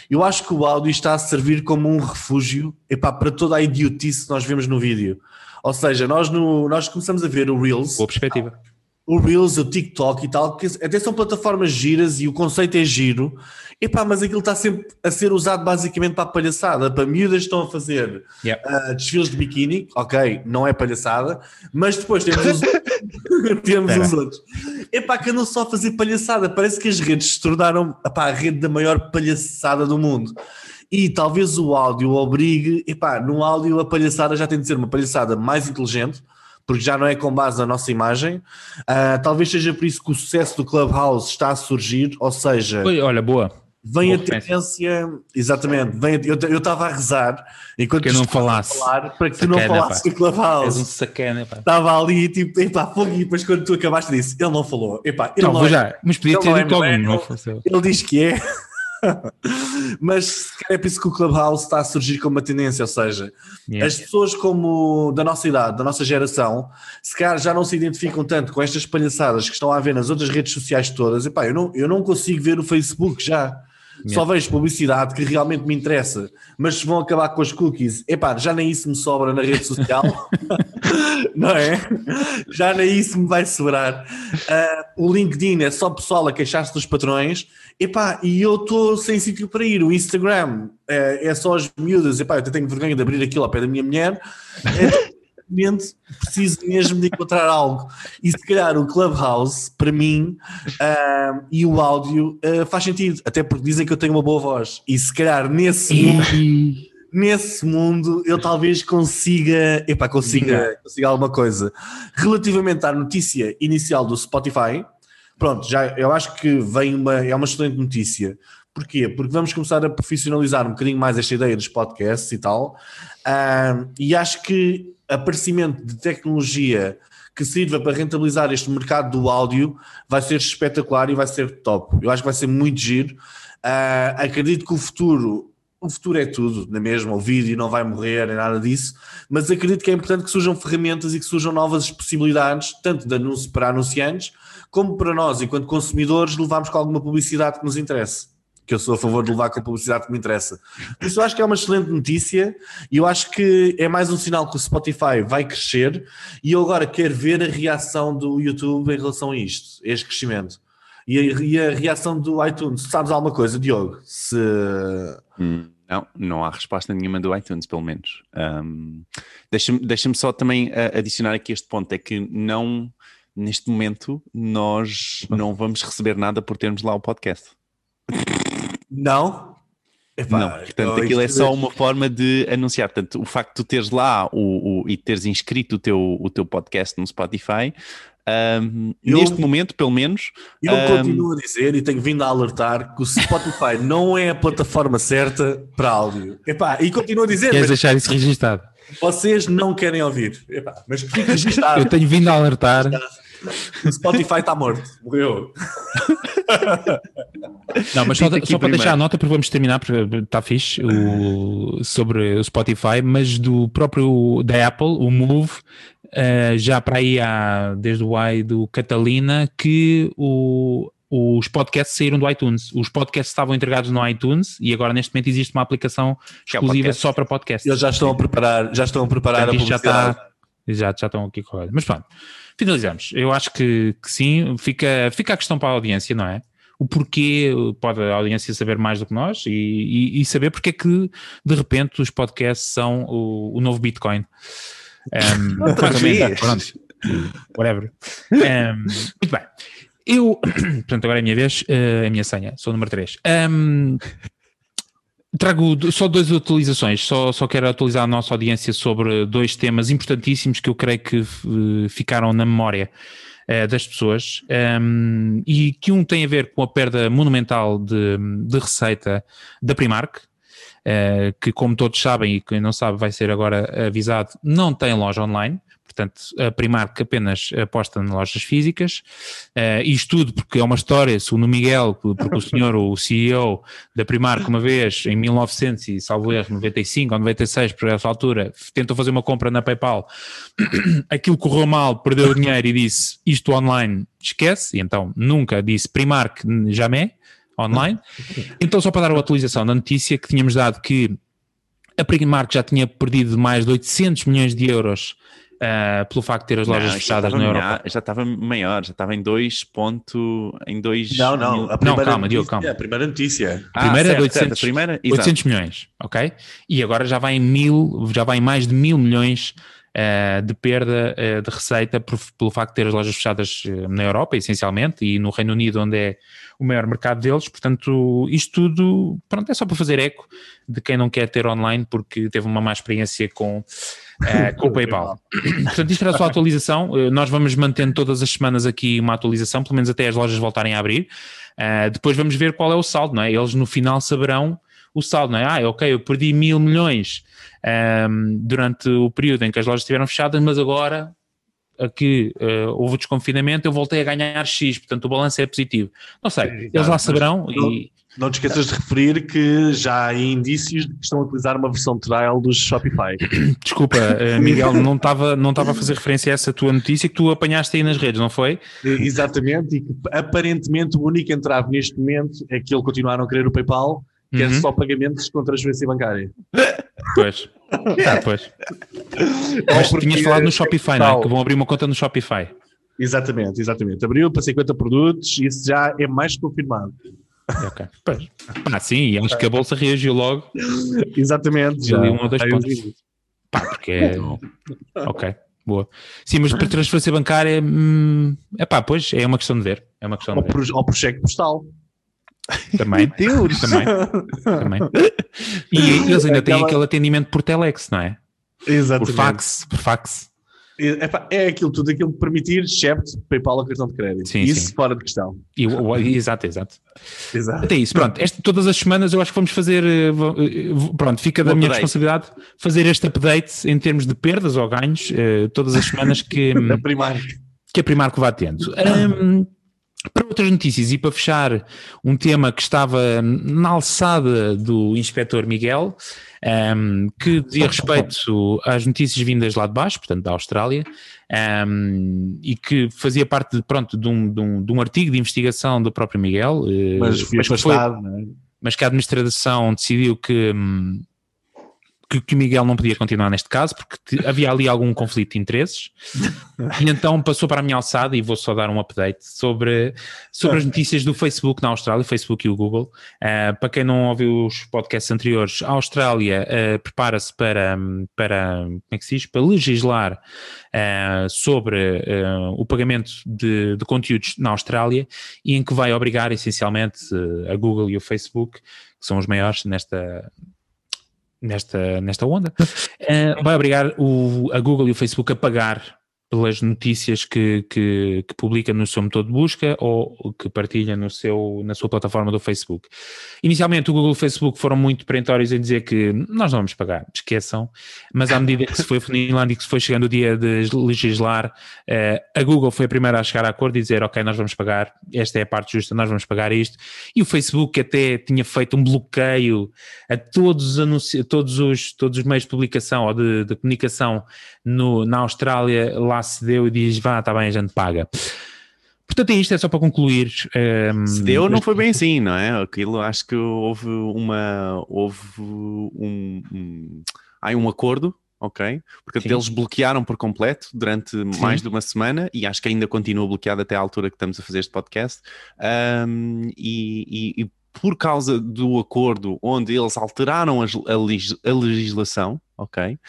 Eu acho que o áudio está a servir como um refúgio epá, para toda a idiotice que nós vemos no vídeo. Ou seja, nós, no, nós começamos a ver o Reels, Boa perspectiva. O Reels, o TikTok e tal, que até são plataformas giras e o conceito é giro, epá, mas aquilo está sempre a ser usado basicamente para a palhaçada, para miúdas que estão a fazer Yeah. ah, desfiles de biquíni, ok, não é palhaçada, mas depois temos os, [laughs] temos Espera. os outros. Epá, que andam só a fazer palhaçada, parece que as redes se tornaram epá, a rede da maior palhaçada do mundo. E talvez o áudio obrigue, epá, no áudio a palhaçada já tem de ser uma palhaçada mais inteligente, porque já não é com base na nossa imagem. Ah, talvez seja por isso que o sucesso do Clubhouse está a surgir, ou seja, Oi, olha, boa. vem boa a tendência, exatamente, vem eu estava a rezar enquanto Que eu não falasse. falar para que tu não Sacana, falasses pá. do Clubhouse. És um sacana, pá. Estava ali, tipo, epá, fogo, e depois quando tu acabaste disse, ele não falou, epá, ele Não, não, vou é- já. Mas podia ter não é dito algum, millennial. não fosse. ele diz que é. [laughs] Mas se calhar é por isso que o Clubhouse está a surgir como uma tendência, ou seja, Yeah. as pessoas como da nossa idade, da nossa geração, se calhar já não se identificam tanto com estas palhaçadas que estão a ver nas outras redes sociais todas. Epá, eu não, eu não consigo ver o Facebook já. Só vejo publicidade que realmente me interessa, mas se vão acabar com as cookies, epá, já nem isso me sobra na rede social, [laughs] não é? Já nem isso me vai sobrar. Ah, o LinkedIn é só pessoal a queixar-se dos patrões, epá, e eu estou sem sítio para ir. O Instagram é, é só as miúdas, epá, eu até tenho vergonha de abrir aquilo ao pé da minha mulher. É, [laughs] realmente preciso mesmo de encontrar algo. E se calhar o Clubhouse, para mim, ah, e o áudio ah, faz sentido, até porque dizem que eu tenho uma boa voz. E se calhar nesse mundo, nesse mundo eu talvez consiga, epá, consiga, consiga alguma coisa. Relativamente à notícia inicial do Spotify, pronto, já eu acho que vem uma, é uma excelente notícia. Porquê? Porque vamos começar a profissionalizar um bocadinho mais esta ideia dos podcasts e tal. Ah, e acho que aparecimento de tecnologia que sirva para rentabilizar este mercado do áudio vai ser espetacular e vai ser top. Eu acho que vai ser muito giro. Ah, acredito que o futuro, o futuro é tudo, na mesma, o vídeo não vai morrer, nem nada disso, mas acredito que é importante que surjam ferramentas e que surjam novas possibilidades, tanto de anúncio para anunciantes, como para nós, enquanto consumidores, levarmos com alguma publicidade que nos interesse que eu sou a favor de levar com a publicidade que me interessa. Isso eu acho que é uma excelente notícia e eu acho que é mais um sinal que o Spotify vai crescer e eu agora quero ver a reação do YouTube em relação a isto, a este crescimento. E a, e a reação do iTunes. Sabes alguma coisa, Diogo? Se... Hum, Não, não há resposta nenhuma do iTunes, pelo menos. Um, Deixa-me deixa só também uh, adicionar aqui este ponto: é que não, neste momento, nós não vamos receber nada por termos lá o podcast. Não? Epá, não, portanto, aquilo é só uma forma de anunciar. Portanto, o facto de tu teres lá o, o- e teres inscrito o teu, o teu podcast no Spotify, um, Eu- neste momento, pelo menos, Eu um, continuo a dizer e tenho vindo a alertar que o Spotify [laughs] não é a plataforma certa para áudio. Epá, e continuo a dizer, Queres mas deixar isso registado? vocês não querem ouvir. Epá, mas que [laughs] registado. Eu tenho vindo a alertar O Spotify está morto, morreu. Não, mas só, só para deixar a nota, porque vamos terminar, porque está fixe, o, sobre o Spotify, mas do próprio da Apple, o Move, eh, já para aí há, desde o i do Catalina, que o, os podcasts saíram do iTunes. Os podcasts estavam entregados no iTunes e agora neste momento existe uma aplicação é exclusiva podcast. só para podcasts. Eles já estão a preparar, já estão a preparar Portanto, a isto já publicidade. está. Já, já estão aqui correto. Mas pronto, finalizamos. Eu acho que, que sim, fica, fica a questão para a audiência, não é? O porquê pode a audiência saber mais do que nós e, e- e saber porque é que de repente os podcasts são o, o novo Bitcoin. Um, [laughs] Outra vez. pronto. Whatever. Um, muito bem. Eu, [clears throat] portanto, agora é a minha vez, eh, a minha senha, sou o número 3. Trago só duas atualizações, só, só quero atualizar a nossa audiência sobre dois temas importantíssimos que eu creio que eh, ficaram na memória eh, das pessoas ehm, e que um tem a ver com a perda monumental de, de receita da Primark, eh, que como todos sabem e quem não sabe vai ser agora avisado, não tem loja online. Portanto, a Primark apenas aposta em lojas físicas. Eh, isto tudo porque é uma história, segundo o Miguel, porque o senhor, o CEO da Primark, uma vez, em 1900 e salvo erro, 95 ou 96, por essa altura, tentou fazer uma compra na PayPal. [clears throat] Aquilo correu mal, perdeu o dinheiro e disse isto online esquece. E então nunca disse Primark jamais online. Então, só para dar a atualização da notícia que tínhamos dado que a Primark já tinha perdido mais de 800 milhões de euros ah, pelo facto de ter as lojas Não, fechadas na Europa. melhor- Já estava maior, já estava em 2 ponto... Em 2 Não, não. A primeira calma, Diogo, notícia- calma. A primeira notícia. A primeira é de certo, certo, 800, a primeira, exato. 800 milhões, ok? E agora já vai em mil, já vai em mais de mil milhões eh, de perda eh, de receita por- pelo facto de ter as lojas fechadas na Europa, essencialmente, e no Reino Unido, onde é o maior mercado deles. Portanto, isto tudo, pronto, é só para fazer eco de quem não quer ter online porque teve uma má experiência com, eh, [laughs] com o PayPal. [clears throat] Portanto, isto era só a atualização. Eh, Nós vamos mantendo todas as semanas aqui uma atualização, pelo menos até as lojas voltarem a abrir. Uh, depois vamos ver qual é o saldo, não é? Eles no final saberão o saldo, não é? Ah, ok, eu perdi mil milhões um, durante o período em que as lojas estiveram fechadas, mas agora aqui uh, houve o desconfinamento, eu voltei a ganhar X, portanto o balanço é positivo. Não sei, eles lá saberão não- e Não te esqueças de referir que já há indícios de que estão a utilizar uma versão trial dos Shopify. [coughs] desculpa, uh, Miguel, não estava não estava a fazer referência a essa tua notícia que tu apanhaste aí nas redes, não foi? Exatamente, e que aparentemente o único entrave neste momento é que eles continuaram a querer o PayPal, que é Uhum. só pagamentos com transferência bancária. [laughs] Pois. Ah, pois. [laughs] Mas porque tinhas falado no é Shopify, não é? Que vão abrir uma conta no Shopify. Exatamente, exatamente. Abriu para 50 produtos e isso já é mais confirmado. [laughs] Ok. Pois. Ah, sim, e acho que a bolsa reagiu logo. [laughs] Exatamente. Já. Ali um ou dois pontos. Pá, porque é. Ok, boa. Sim, mas para transferência bancária, hum, é pá, pois é uma questão de ver. É uma questão Ou de ver. por, ou por cheque postal. Também. [laughs] Deus! Também. também. E eles ainda têm Aquela- aquele atendimento por telex, não é? Por Exatamente. fax. Por fax. É, é aquilo tudo aquilo que permitir, excepto PayPal ou cartão de crédito. Sim, isso sim. fora de questão. E, o- o- exato, exato. Exato. Até isso, pronto. Este- todas as semanas eu acho que vamos fazer. eh, eh, Pronto, fica da Um minha update. responsabilidade fazer este update em termos de perdas ou ganhos, eh, todas as semanas que. [laughs] hum, Da Primark. que a Primark vá tendo. Ahm, para outras notícias e para fechar um tema que estava na alçada do inspetor Miguel, ahm, que dizia respeito às notícias vindas lá de baixo, portanto da Austrália, ahm, e que fazia parte de, pronto, de, um, de, um, de um artigo de investigação do próprio Miguel, eh, Mas que foi- é? mas que a administração decidiu que, hum, que, o Miguel não podia continuar neste caso, porque havia ali algum conflito de interesses, e então passou para a minha alçada, e vou só dar um update sobre, sobre as notícias do Facebook na Austrália, o Facebook e o Google. Ah, para quem não ouviu os podcasts anteriores, a Austrália ah, prepara-se para, para, como é que se diz, para legislar ah, sobre o pagamento de, de conteúdos na Austrália e em que vai obrigar essencialmente a Google e o Facebook, que são os maiores nesta, nesta, nesta onda, [laughs] eh, vai obrigar o, a Google e o Facebook a pagar pelas notícias que, que, que, publica no seu motor de busca ou que partilha no seu, na sua plataforma do Facebook. Inicialmente o Google e o Facebook foram muito perentórios em dizer que nós não vamos pagar, esqueçam, mas à medida que se foi funilando e que se foi chegando o dia de legislar, eh, a Google foi a primeira a chegar a acordo e dizer ok, nós vamos pagar, esta é a parte justa, nós vamos pagar isto, e o Facebook até tinha feito um bloqueio a todos os, todos os, todos os meios de publicação ou de, de comunicação no, na Austrália, lá se deu e diz, vá, está bem, a gente paga. Portanto, é isto, é só para concluir. Um, ehm, se deu, não foi bem assim, não é? Aquilo, acho que houve uma, houve um, um, há um acordo ok? Porque eles bloquearam por completo durante Sim. mais de uma semana e acho que ainda continua bloqueado até à altura que estamos a fazer este podcast. Um, e, e, e, por causa do acordo onde eles alteraram a, a, a legislação, ok?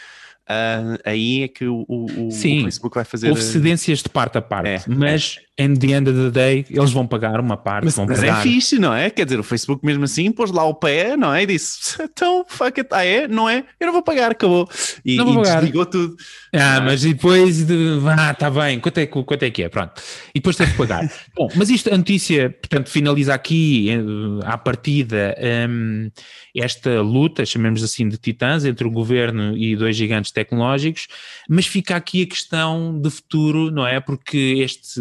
Uh, aí é que o, o, Sim, o, Facebook vai fazer. Houve cedências de parte a parte, é, mas é. in the end of the day eles vão pagar uma parte. Mas, mas é fixe, não é? Quer dizer, o Facebook mesmo assim pôs lá o pé, não é? E disse: [laughs] então, fuck it, ah é? Não é? Eu não vou pagar, acabou. E, não vou e pagar. desligou tudo. Ah, mas depois, de, ah, está bem, quanto é, quanto é que é? Pronto. E depois tem que pagar. [laughs] Bom, mas isto, a notícia, portanto, finaliza aqui, eh, à partida, um, esta luta, chamemos assim, de titãs entre o governo e dois gigantes tecnológicos, mas fica aqui a questão de futuro, não é? Porque este,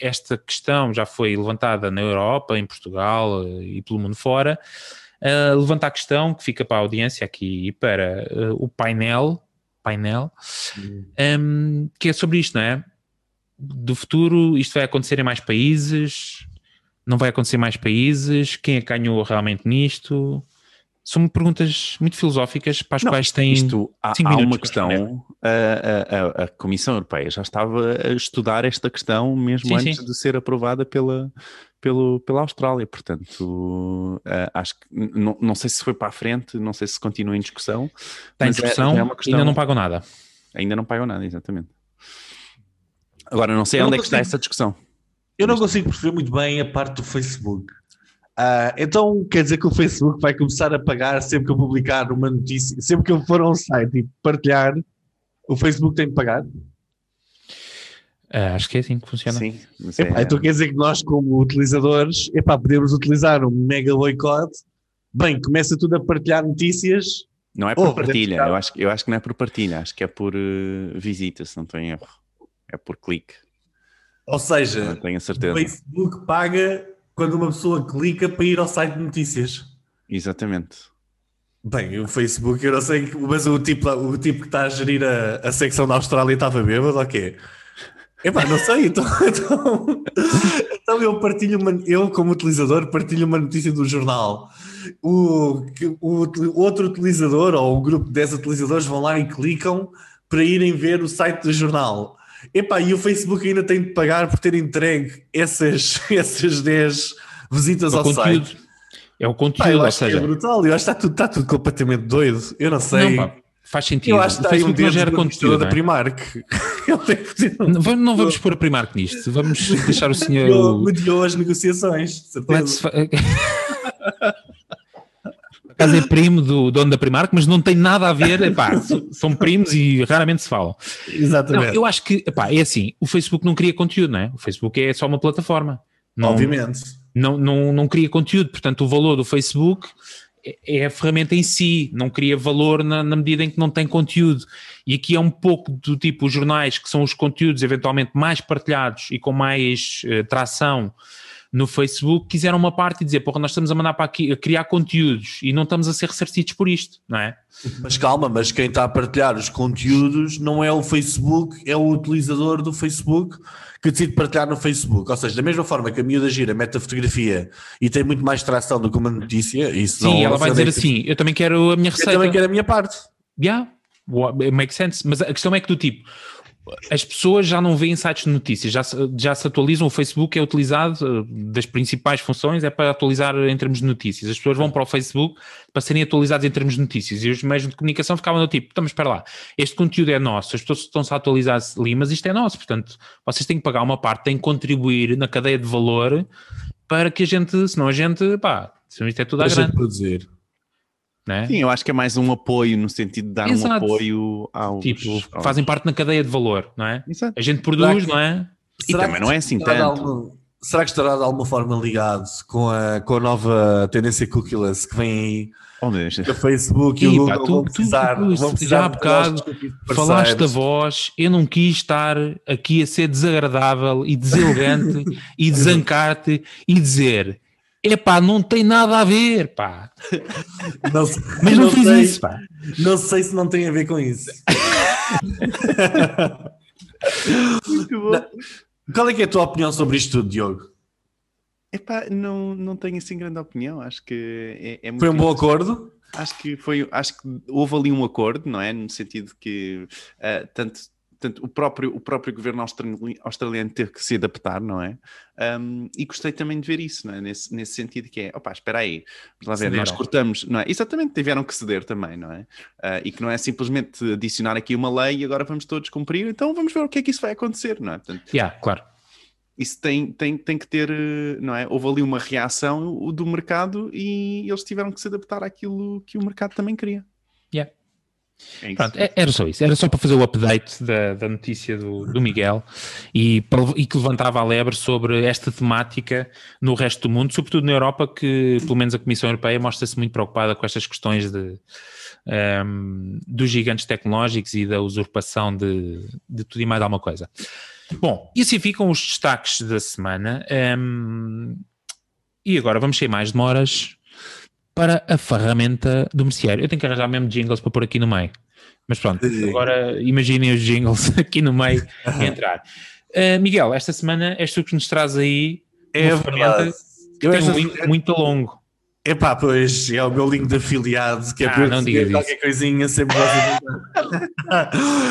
esta questão já foi levantada na Europa, em Portugal eh, e pelo mundo fora. Uh, levanta a questão que fica para a audiência aqui e para uh, o painel, painel um, ehm, que é sobre isto, não é? Do futuro, isto vai acontecer em mais países? Não vai acontecer em mais países? Quem é que ganhou realmente nisto? São perguntas muito filosóficas para as não, quais tem isto há, há uma questão a, a, a, Comissão Europeia já estava a estudar esta questão mesmo sim, antes sim. de ser aprovada pela, pelo, pela Austrália, portanto uh, acho que não, não sei se foi para a frente, não sei se continua em discussão está em é- discussão, é, é questão, ainda não pagam nada. Ainda não pagam nada, exatamente. Agora não sei eu onde não é que está essa discussão. Eu não consigo perceber muito bem a parte do Facebook Uh, então quer dizer que o Facebook vai começar a pagar sempre que eu publicar uma notícia, sempre que eu for a um site e partilhar, o Facebook tem de pagar? Uh, acho que é assim que funciona. Sim, epá, é... Então quer dizer que nós, como utilizadores, epá, podemos utilizar um mega boicote. Bem, começa tudo a partilhar notícias. Não é por oh, partilha, eu acho, eu acho que não é por partilha, acho que é por uh, visita, se não estou em erro. É por clique. Ou seja, tenho a certeza. o Facebook paga quando uma pessoa clica para ir ao site de notícias. Exatamente. Bem, o Facebook, eu não sei, mas o tipo, o tipo que está a gerir a, a secção da Austrália estava bêbado ou quê? Epá, não sei, então, [laughs] então, então, eu partilho uma, eu como utilizador partilho uma notícia do jornal. O, o, o outro utilizador ou o grupo de 10 utilizadores vão lá e clicam para irem ver o site do jornal. Epá, e o Facebook ainda tem de pagar por ter entregue essas, [laughs] essas 10 visitas o ao conteúdo. site. É o conteúdo, eu ou seja... é brutal, eu acho que está tudo, está tudo completamente doido. Eu não sei. Não, pá, faz sentido. Eu acho que está aí um não gera conteúdo da é? Primark. [laughs] não, não vamos pôr a Primark nisto, vamos deixar o [laughs] senhor... Mediou as negociações, certeza. Acaso é primo do dono da Primark, mas não tem nada a ver, epá, são primos e raramente se falam. Exatamente. Não, eu acho que, epá, é assim, o Facebook não cria conteúdo, não é? O Facebook é só uma plataforma. Não, Obviamente. Não, não, não cria conteúdo, portanto o valor do Facebook é, é a ferramenta em si, não cria valor na, na, medida em que não tem conteúdo. E aqui é um pouco do tipo os jornais, que são os conteúdos eventualmente mais partilhados e com mais uh, tração no Facebook quiseram uma parte e dizer, porra, nós estamos a mandar para aqui a criar conteúdos e não estamos a ser ressarcidos por isto, não é? Mas calma, mas quem está a partilhar os conteúdos não é o Facebook, é o utilizador do Facebook que decide partilhar no Facebook. Ou seja, da mesma forma que a miúda gira mete a fotografia e tem muito mais tração do que uma notícia, isso Sim, não, ela vai dizer assim, eu também quero a minha receita. Eu também quero a minha parte. Yeah, makes sense. Mas a questão é que do tipo, as pessoas já não veem sites de notícias, já, já se atualizam. O Facebook é utilizado, eh, das principais funções, é para atualizar em termos de notícias. As pessoas vão para o Facebook para serem atualizadas em termos de notícias e os meios de comunicação ficavam do tipo: estamos, espera lá, este conteúdo é nosso, as pessoas estão-se a atualizar ali, mas isto é nosso, portanto, vocês têm que pagar uma parte, têm que contribuir na cadeia de valor para que a gente, senão a gente, pá, isto é tudo à grande. produzir. Né? Sim, eu acho que é mais um apoio no sentido de dar Exato. um apoio aos. Tipo, aos- fazem parte na cadeia de valor, não é? Exato. A gente produz, que- não é? E também não é assim tanto. alguma- será que estará de alguma forma ligado com a, com a nova tendência cookieless que vem aí? Oh, o Facebook e Ih, o pá, Google tu- vão tu- precisar, tu- vão já precisar há de bocado Falaste da parceiros. voz, eu não quis estar aqui a ser desagradável e deselegante [laughs] e desancar-te e dizer epá, não tem nada a ver, pá. Não [laughs] Mas não, fiz sei, isso, pá. Não sei se não tem a ver com isso. [laughs] Muito bom. Não. Qual é que é a tua opinião sobre isto tudo, Diogo? Epá, não, não tenho assim grande opinião. Acho que é, é muito Foi um bom acordo? Acho que foi, acho que houve ali um acordo, não é? No sentido que ah, tanto, tanto o próprio, o próprio governo australi- australiano teve que se adaptar, não é? Um, e gostei também de ver isso, não é? Nesse, nesse sentido que é, opá, espera aí, lá ver, nós cortamos, não é? Exatamente, tiveram que ceder também, não é? Ah, e que não é simplesmente adicionar aqui uma lei e agora vamos todos cumprir, então vamos ver o que é que isso vai acontecer, não é? Portanto, Yeah, claro. isso tem, tem, tem que ter, não é? Houve ali uma reação do mercado e eles tiveram que se adaptar àquilo que o mercado também queria. É. Pronto, é- era só isso. Era só para fazer o update da, da notícia do, do Miguel e, e que levantava a lebre sobre esta temática no resto do mundo, sobretudo na Europa, que pelo menos a Comissão Europeia mostra-se muito preocupada com estas questões de, ehm, dos gigantes tecnológicos e da usurpação de, de tudo e mais alguma coisa. Bom, e assim ficam os destaques da semana. ehm, e agora vamos sem mais demoras para a ferramenta do merceário. Eu tenho que arranjar mesmo jingles para pôr aqui no meio. Mas pronto, agora imaginem os jingles [laughs] aqui no meio entrar. Uh, Miguel, esta semana és tu que nos traz aí É uma ferramenta verdade. que Eu tem um link muito longo. Epá, pois é o meu link de afiliado, que é Ah, para não digas qualquer coisinha sempre. [laughs]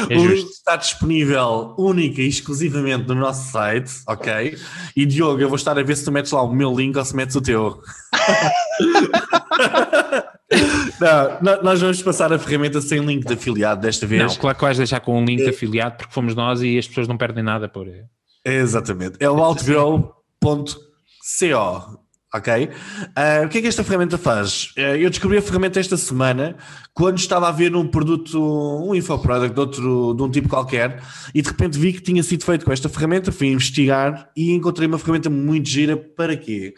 É o link está disponível única e exclusivamente no nosso site, ok? E Diogo, eu vou estar a ver se tu metes lá o meu link ou se metes o teu. [laughs] não, nós vamos passar a ferramenta sem link de afiliado desta vez. Não, claro que vais deixar com um link de É. afiliado porque fomos nós e as pessoas não perdem nada por. Exatamente. É o outgrow.co. Ok? Ah, o que é que esta ferramenta faz? Ah, eu descobri a ferramenta esta semana quando estava a ver um produto, um infoproduct de, outro, de um tipo qualquer e de repente vi que tinha sido feito com esta ferramenta, fui investigar e encontrei uma ferramenta muito gira para quê?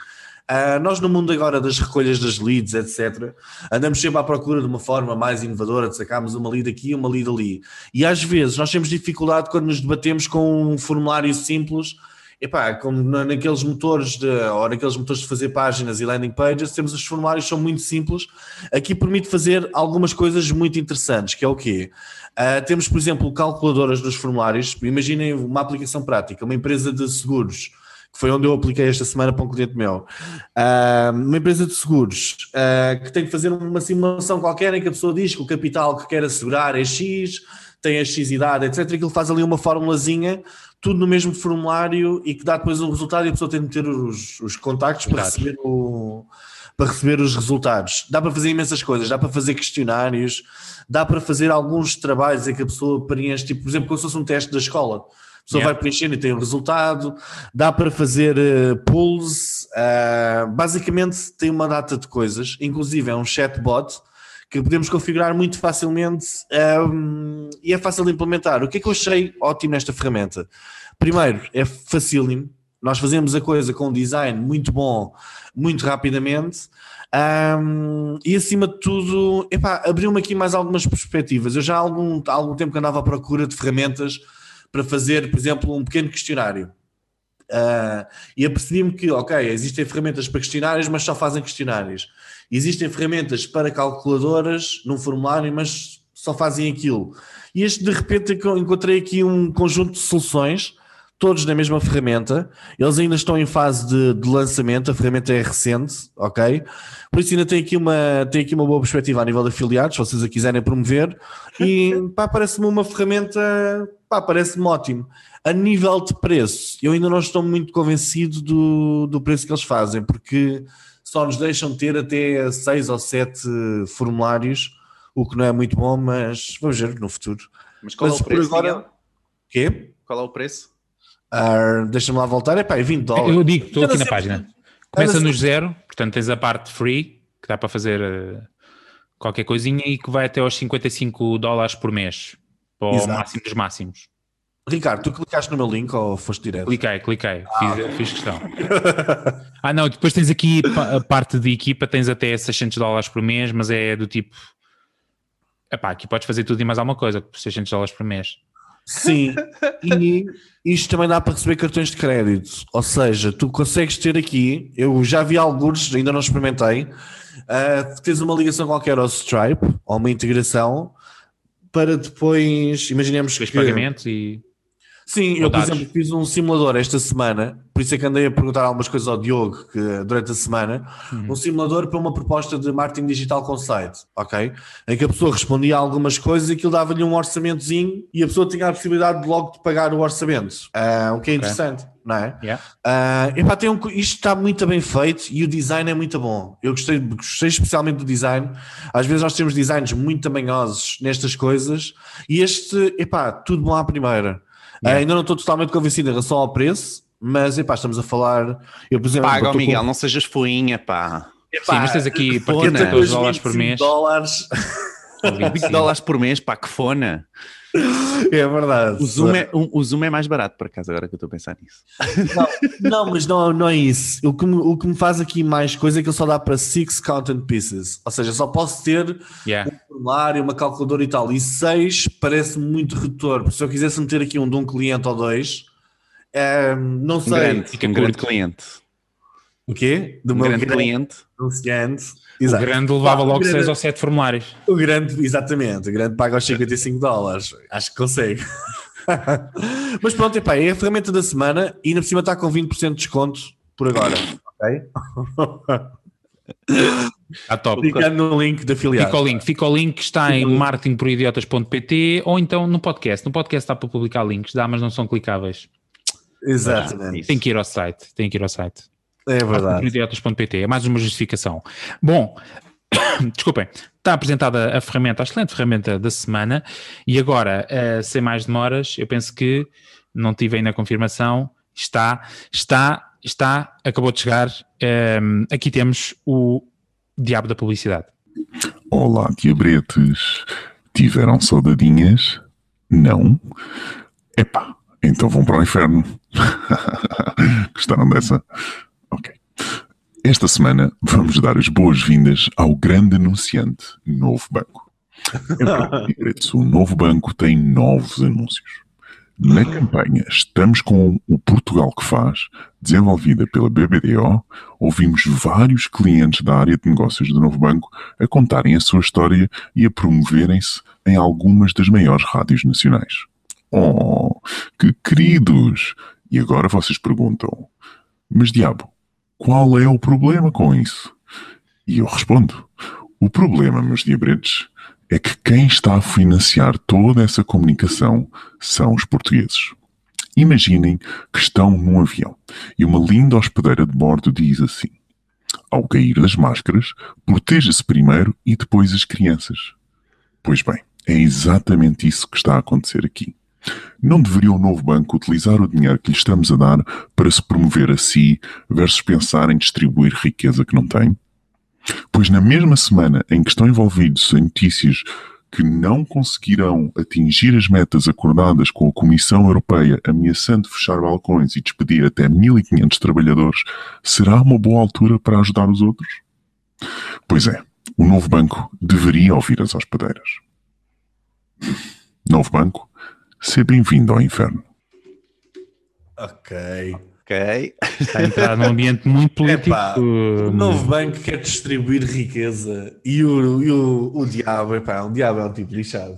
Ah, nós no mundo agora das recolhas das leads, etc., andamos sempre à procura de uma forma mais inovadora de sacarmos uma lead aqui e uma lead ali. E às vezes nós temos dificuldade quando nos debatemos com um formulário simples, epá, como na- naqueles motores de, ou naqueles motores de fazer páginas e landing pages, temos os formulários são muito simples. Aqui permite fazer algumas coisas muito interessantes, que é o quê? Ah, temos, por exemplo, calculadoras nos formulários. Imaginem uma aplicação prática, uma empresa de seguros, que foi onde eu apliquei esta semana para um cliente meu. Ah, uma empresa de seguros ah, que tem que fazer uma simulação qualquer em que a pessoa diz que o capital que quer assegurar é X, tem a X idade, etc. Aquilo faz ali uma formulazinha, tudo no mesmo formulário e que dá depois o resultado e a pessoa tem de meter os, os contactos para receber, o, para receber os resultados. Dá para fazer imensas coisas, dá para fazer questionários, dá para fazer alguns trabalhos em que a pessoa preenche, tipo, por exemplo, como se fosse um teste da escola. A pessoa Yeah. vai preenchendo e tem o resultado, dá para fazer eh, polls, ah, basicamente tem uma data de coisas, inclusive é um chatbot que podemos configurar muito facilmente ahm, e é fácil de implementar. O que é que eu achei ótimo nesta ferramenta? Primeiro, é facílimo, nós fazemos a coisa com um design muito bom, muito rapidamente. ahm, e acima de tudo, epá, abriu-me aqui mais algumas perspectivas. Eu já há algum, há algum tempo que andava à procura de ferramentas para fazer, por exemplo, um pequeno questionário. Ah, e apercebi-me que, ok, existem ferramentas para questionários, mas só fazem questionários. Existem ferramentas para calculadoras num formulário, mas só fazem aquilo. E este, de repente, encontrei aqui um conjunto de soluções, todos na mesma ferramenta. Eles ainda estão em fase de, de lançamento, a ferramenta é recente, ok? Por isso ainda tem aqui uma, tem aqui uma boa perspectiva a nível de afiliados, se vocês a quiserem promover. E [laughs] pá, parece-me uma ferramenta, pá, parece-me ótimo. A nível de preço, eu ainda não estou muito convencido do, do preço que eles fazem, porque só nos deixam ter até seis ou sete formulários, o que não é muito bom, mas vamos ver no futuro. Mas qual Mas é o preço, agora-? Quê? Qual é o preço? Ah, Deixa-me lá voltar, é pá, é 20 dólares. Eu digo, estou aqui na sempre- página. Começa anda no zero, portanto tens a parte free, que dá para fazer eh, qualquer coisinha e que vai até aos 55 dólares por mês, para o Exato. máximo dos máximos. Ricardo, tu clicaste no meu link ou foste direto? Cliquei, cliquei, fiz, fiz questão. ah, não, depois tens aqui a parte de equipa, tens até 600 dólares por mês, mas é do tipo. Epá, aqui podes fazer tudo e mais alguma coisa por 600 dólares por mês. Sim, e isto também dá para receber cartões de crédito. Ou seja, tu consegues ter aqui, eu já vi alguns, ainda não experimentei, ah, tens uma ligação qualquer ao Stripe, ou uma integração, para depois, imaginemos Fez que... pagamentos e. Sim, eu por exemplo fiz um simulador esta semana, por isso é que andei a perguntar algumas coisas ao Diogo que, durante a semana, Uhum. um simulador para uma proposta de marketing digital com site, ok? Em que a pessoa respondia a algumas coisas e aquilo dava-lhe um orçamentozinho e a pessoa tinha a possibilidade de logo de pagar o orçamento, Ah, o que é interessante, não é? Yeah. Ah, epá, tem um isto está muito bem feito e o design é muito bom. Eu gostei, gostei especialmente do design. Às vezes nós temos designs muito tamanhosos nestas coisas e este, epá, tudo bom à primeira. Ah, Yeah. ainda não estou totalmente convencido em relação ao preço, mas epá, estamos a falar. Eu, por exemplo, Paga, estou com- Miguel, não sejas foinha, pá. Sim, mas tens aqui para fona. 32 dólares por 25 mês. dólares. 20 dólares por mês, pá, que fona. É verdade. O Zoom é, o, o Zoom é mais barato, por acaso, agora que eu estou a pensar nisso. Não, mas não, não é isso. O que, me, o que me faz aqui mais coisa é que ele só dá para six content pieces. Ou seja, só posso ter Yeah. um formulário, uma calculadora e tal. E seis parece-me muito redutor. Porque se eu quisesse meter aqui um de um cliente ou dois, eh, não Um sei. grande, fica um grande cliente. O quê? Do Um grande grande cliente. Anunciante. O Exato. grande levava Ah, logo grande- 6 ou 7 formulários. O grande, exatamente, o grande paga os 55 dólares. Acho que consegue. [laughs] Mas pronto, epá, é a ferramenta da semana e ainda por cima está com 20% de desconto por agora. Ok? Está top. Clicando no link de afiliado. Fica o link, fica o link, está em marketingporidiotas.pt ou então no podcast. No podcast está para publicar links, dá, mas não são clicáveis. Exatamente. Isso. Tem que ir ao site, tem que ir ao site. É verdade. Marketingporidiotas.pt, é mais uma justificação. Bom, [coughs] desculpem, está apresentada a ferramenta, a excelente ferramenta da semana e agora, eh, sem mais demoras, eu penso que não tive ainda a confirmação, está, está, está, acabou de chegar. Ehm, aqui temos o diabo da publicidade. Olá, diabretes. Tiveram saudadinhas? Não? Epá, então vão para o inferno. [laughs] Gostaram dessa? Esta semana vamos dar as boas-vindas ao grande anunciante, Novo Banco. O Novo Banco tem novos anúncios. Na campanha Estamos com o Portugal que faz, desenvolvida pela BBDO, ouvimos vários clientes da área de negócios do Novo Banco a contarem a sua história e a promoverem-se em algumas das maiores rádios nacionais. Oh, que queridos! E agora vocês perguntam: mas diabo, qual é o problema com isso? E eu respondo: o problema, meus diabretes, é que quem está a financiar toda essa comunicação são os portugueses. Imaginem que estão num avião e uma linda hospedeira de bordo diz assim: Ao cair das máscaras, proteja-se primeiro e depois as crianças. Pois bem, é exatamente isso que está a acontecer aqui. Não deveria o novo banco utilizar o dinheiro que lhe estamos a dar para se promover a si versus pensar em distribuir riqueza que não tem? Pois na mesma semana em que estão envolvidos em notícias que não conseguirão atingir as metas acordadas com a Comissão Europeia, ameaçando fechar balcões e despedir até 1.500 trabalhadores, será uma boa altura para ajudar os outros? Pois é, o novo banco deveria ouvir as hospedeiras. Novo banco, seja bem-vindo ao inferno. Ok. Ok. Está a entrar num ambiente muito político. Epá, o novo banco quer distribuir riqueza e o, e o, o diabo, epá, o diabo é um tipo lixado.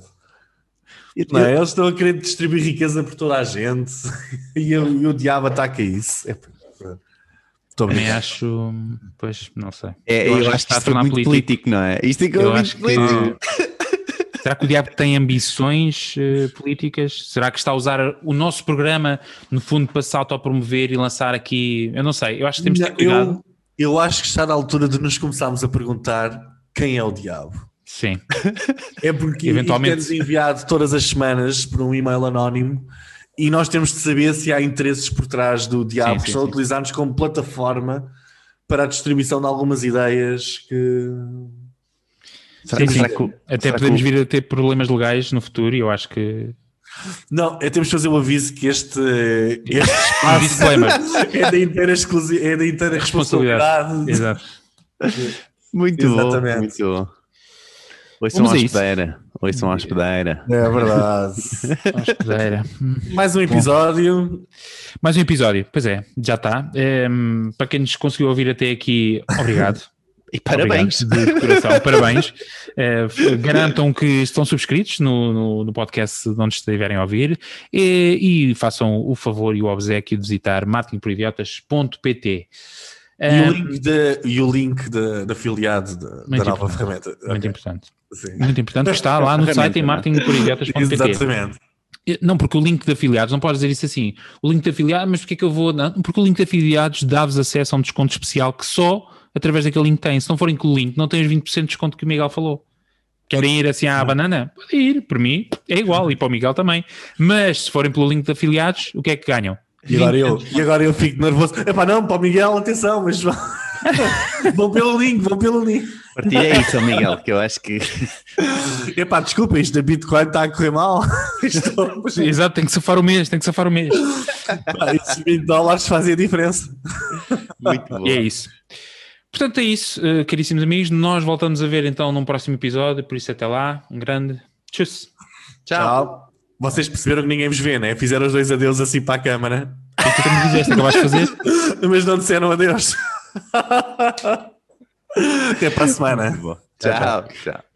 Não é? Eles estão a querer distribuir riqueza por toda a gente [laughs] e, o- e o diabo ataca isso. Epá, Também acho, pois, não sei. É, eu, acho que está a tornar muito político. não é? Isto é que Eu muito acho que. [laughs] Será que o diabo tem ambições eh, políticas? Será que está a usar o nosso programa, no fundo, para se autopromover e lançar aqui? Eu não sei, eu acho que temos de ter Não, cuidado. eu, eu acho que está na altura de nos começarmos a perguntar quem é o diabo. Sim, [laughs] É porque Eventualmente- é-nos enviado todas as semanas por um e-mail anónimo e nós temos de saber se há interesses por trás do diabo Sim, que estão a utilizar-nos como plataforma para a distribuição de algumas ideias que Será, sim, será que Até será que podemos o- vir a ter problemas legais no futuro e eu acho que. Não, é, temos de fazer o aviso que este, este Um [laughs] espaço disclaimer. é da inteira, exclusi- é da inteira responsabilidade. Exato. Muito Exatamente. bom, muito bom. Ouçam à a hospedeira. Ouçam à hospedeira. É verdade. [laughs] Hospedeira. Mais um episódio. Mais um episódio, pois é, já está. Ehm, para quem nos conseguiu ouvir até aqui, obrigado. E parabéns. Obrigado, de coração, [laughs] parabéns. Eh, f- garantam que estão subscritos no, no, no podcast de onde estiverem a ouvir e, e façam o favor e o obsequio de visitar marketingporidiotas.pt. E o link, de, e o link de, de afiliado da- da, nova ferramenta. Muito Ok, importante. sim. Muito importante, está lá no site em é? marketingporidiotas.pt. Exatamente. Não, porque o link de afiliados, não podes dizer isso assim. O link de afiliados, mas porque é que eu vou. Não, porque o link de afiliados dá-vos acesso a um desconto especial que só através daquele link tem. Se não forem com o link, não tens 20% de desconto que o Miguel falou. Querem ir assim à banana? Pode ir, por mim é igual, e para o Miguel também. Mas se forem pelo link de afiliados, o que é que ganham? E agora, eu, e agora eu fico nervoso. Epá, não, para o Miguel, atenção, mas [laughs] vão, pelo link, vão pelo link. Partilha isso, Miguel, que eu acho que. Epá, desculpa, isto da Bitcoin está a correr mal. [laughs] Isto, Exato, tem que safar o mês, tem que safar o mês. pá, estes 20 dólares fazem a diferença. Muito bom. E é isso. Portanto, é isso, eh, caríssimos amigos. Nós voltamos a ver então num próximo episódio. Por isso, até lá. Um grande tchau. Tchau. Vocês perceberam que ninguém vos vê, né? Fizeram os dois adeus assim para a câmara, O que tu me dizeste? Acabaste de fazer? [laughs] mas não disseram adeus. [laughs] Até para a semana. Tchau, tchau.